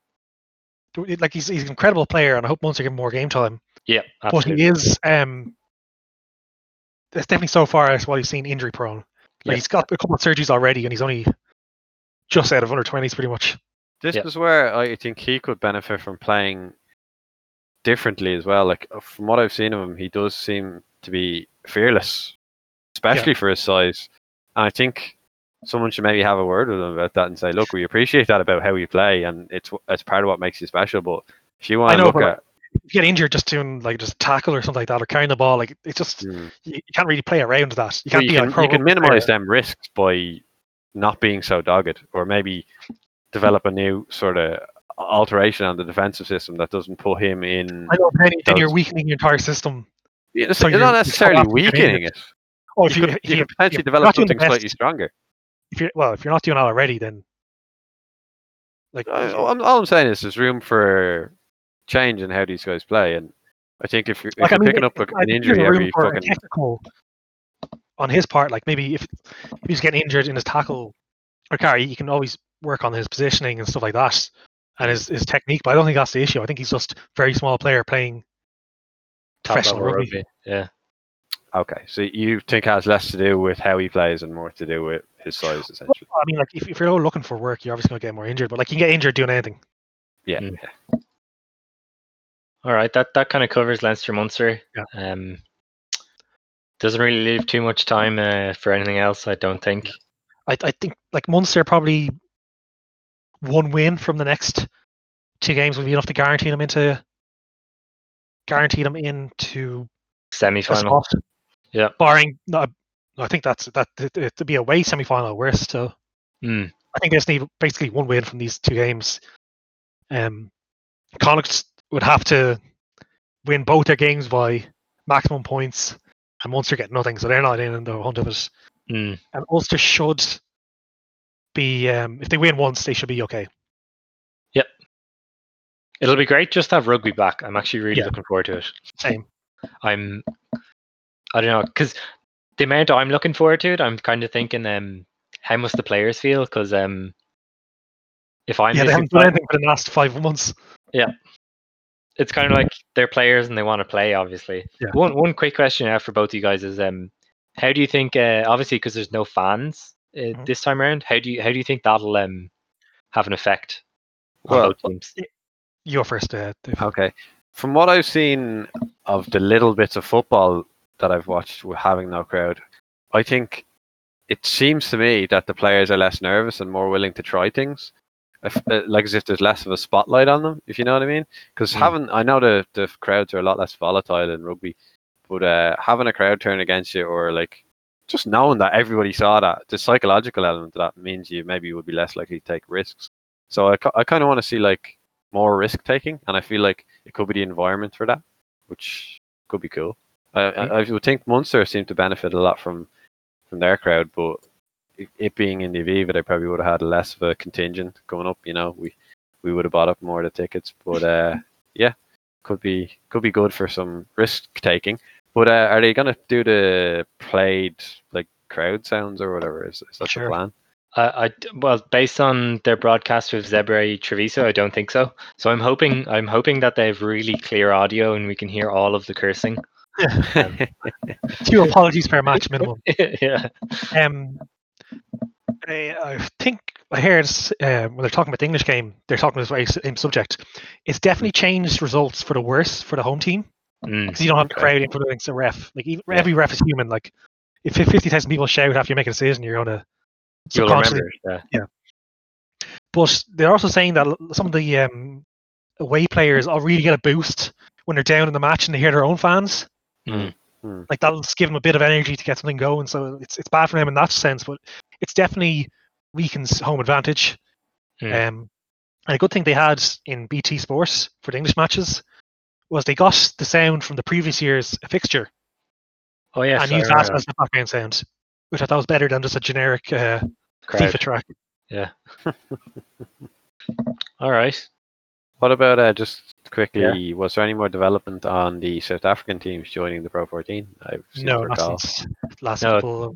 Like he's he's an incredible player, and I hope Munster give him more game time. yeah, absolutely. But he is um, it's definitely so far as what he's seen injury prone. Like Yes. he's got a couple of surgeries already, and he's only just out of under twenties, pretty much. This Yeah. is where I think he could benefit from playing differently as well. Like uh, from what I've seen of him, he does seem to be fearless, especially for his size. And I think someone should maybe have a word with him about that and say, "Look, we appreciate that about how you play, and it's it's part of what makes you special. But if you want to look at, If you get injured just doing like just tackle or something like that, or carrying the ball, like it's just Mm. you, you can't really play around that. You can't you be can, like you can player. minimize them risks by not being so dogged, or maybe develop a new sort of alteration on the defensive system that doesn't put him in. I then, then you're weakening your entire system. Yeah, so you're- not you're so necessarily weakening it. Oh, You if you, could, if you you, could potentially develop not something slightly stronger. if you're well, if you're not doing that already, then like uh, I, I'm, all I'm saying is there's room for change in how these guys play, and I think if you're, if like, I you're mean, picking up I an think injury room every fucking technical on his part. Like maybe if, if he's getting injured in his tackle or carry, you can always work on his positioning and stuff like that, and his, his technique. But I don't think that's the issue. I think he's just a very small player playing Top professional rugby. rugby. Yeah. okay. So you think it has less to do with how he plays and more to do with his size, essentially. I mean, like if, if you're looking for work, you're obviously going to get more injured. But like you can get injured doing anything. Yeah. Mm. yeah. All right, that that kind of covers Leinster Munster. Yeah. Um, doesn't really leave too much time uh, for anything else, I don't think. I, I think like Munster probably one win from the next two games will be enough to guarantee them into guarantee them into Semi-final. Yeah. Barring no, I think that's that it, to be a away semi final at worst. So Mm. I think they just need basically one win from these two games. Um Connacht would have to win both their games by maximum points and Munster get nothing, so they're not in the hunt of it. Mm. And Ulster should be um if they win once they should be okay. Yep. It'll be great just to have rugby back. I'm actually really Yeah. looking forward to it. Same. I'm, I don't know, because the amount I'm looking forward to it, I'm kind of thinking, um, how must the players feel? Because um, if I'm yeah, they haven't done anything for the last five months. Yeah, it's kind of like they're players and they want to play. Obviously, Yeah. one one quick question out for both of you guys is, um, how do you think? Uh, obviously, because there's no fans uh, Mhm. this time around, how do you how do you think that'll um have an effect Well, both teams? You're first uh, Dave. Okay. From what I've seen of the little bits of football that I've watched with having no crowd, I think it seems to me that the players are less nervous and more willing to try things. If, uh, like as if there's less of a spotlight on them, if you know what I mean. Because Mm. having, I know the the crowds are a lot less volatile in rugby, but uh, having a crowd turn against you or like just knowing that everybody saw that, the psychological element of that means you maybe would be less likely to take risks. So I, I kind of want to see like more risk taking, and I feel like it could be the environment for that, which could be cool. I, I, I would think Munster seemed to benefit a lot from from their crowd, but it, it being in the Aviva, they probably would have had less of a contingent going up. You know, we we would have bought up more of the tickets, but uh, yeah, could be could be good for some risk taking. But uh, are they gonna do the played like crowd sounds or whatever? Is, is that Sure. the plan? I, I well, based on their broadcast with Zebre Treviso, I don't think so. So I'm hoping I'm hoping that they have really clear audio and we can hear all of the cursing. Two apologies per match minimum. yeah. Um, I, I think I heard uh, when they're talking about the English game, they're talking about the same subject. It's definitely changed results for the worse for the home team Mm. because you don't have the Okay. crowd influencing the ref. Like even, Yeah. every ref is human. Like if fifty thousand people shout after you make a decision, you're gonna You'll remember. Yeah. But they're also saying that some of the um, away players will really get a boost when they're down in the match and they hear their own fans. Mm. Like that'll just give them a bit of energy to get something going. So it's it's bad for them in that sense, but it's definitely weakens home advantage. Mm. Um, and a good thing they had in BT Sports for the English matches was they got the sound from the previous year's fixture Oh yeah, and I used that as the background sound, which I thought was better than just a generic uh, crowd. FIFA track. Yeah. All right. What about uh, just quickly? Was there any more development on the South African teams joining the Pro 14? I seem No, to not since last No, couple. Of,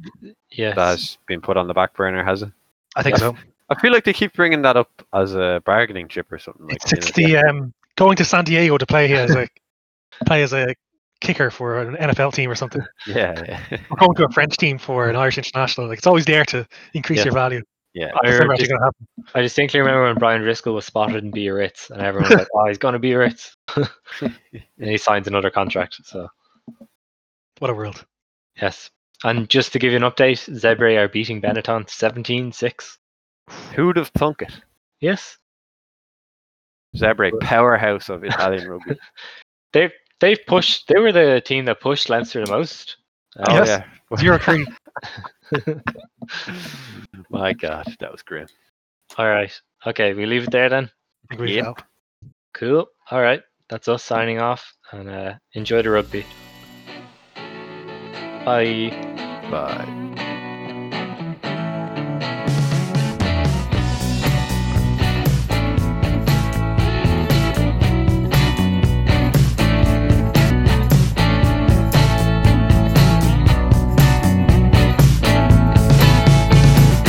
Yes. that has been put on the back burner, has it? I think so. I feel like they keep bringing that up as a bargaining chip or something. Like It's, you it's the um, going to San Diego to play here as a play as a kicker for an NFL team or something. yeah, yeah, Or going to a French team for an Irish international. Like it's always there to increase Yeah. your value. yeah. I, It's never just, actually going to happen. I distinctly remember when Brian Driscoll was spotted in Biarritz, and everyone was like, "Oh, he's going to Biarritz," and he signs another contract. So What a world! yes. And just to give you an update, Zebre are beating Benetton 17-6. Who'd have thunk it? Yes. Zebre, powerhouse of Italian rugby. They've they've pushed. They were the team that pushed Leinster the most. Oh Yes. yeah. Zero three. My God, that was grim. All right. Okay, we leave it there then. I Yep. shall. Cool. All right. That's us signing off and uh, enjoy the rugby. Bye. Bye.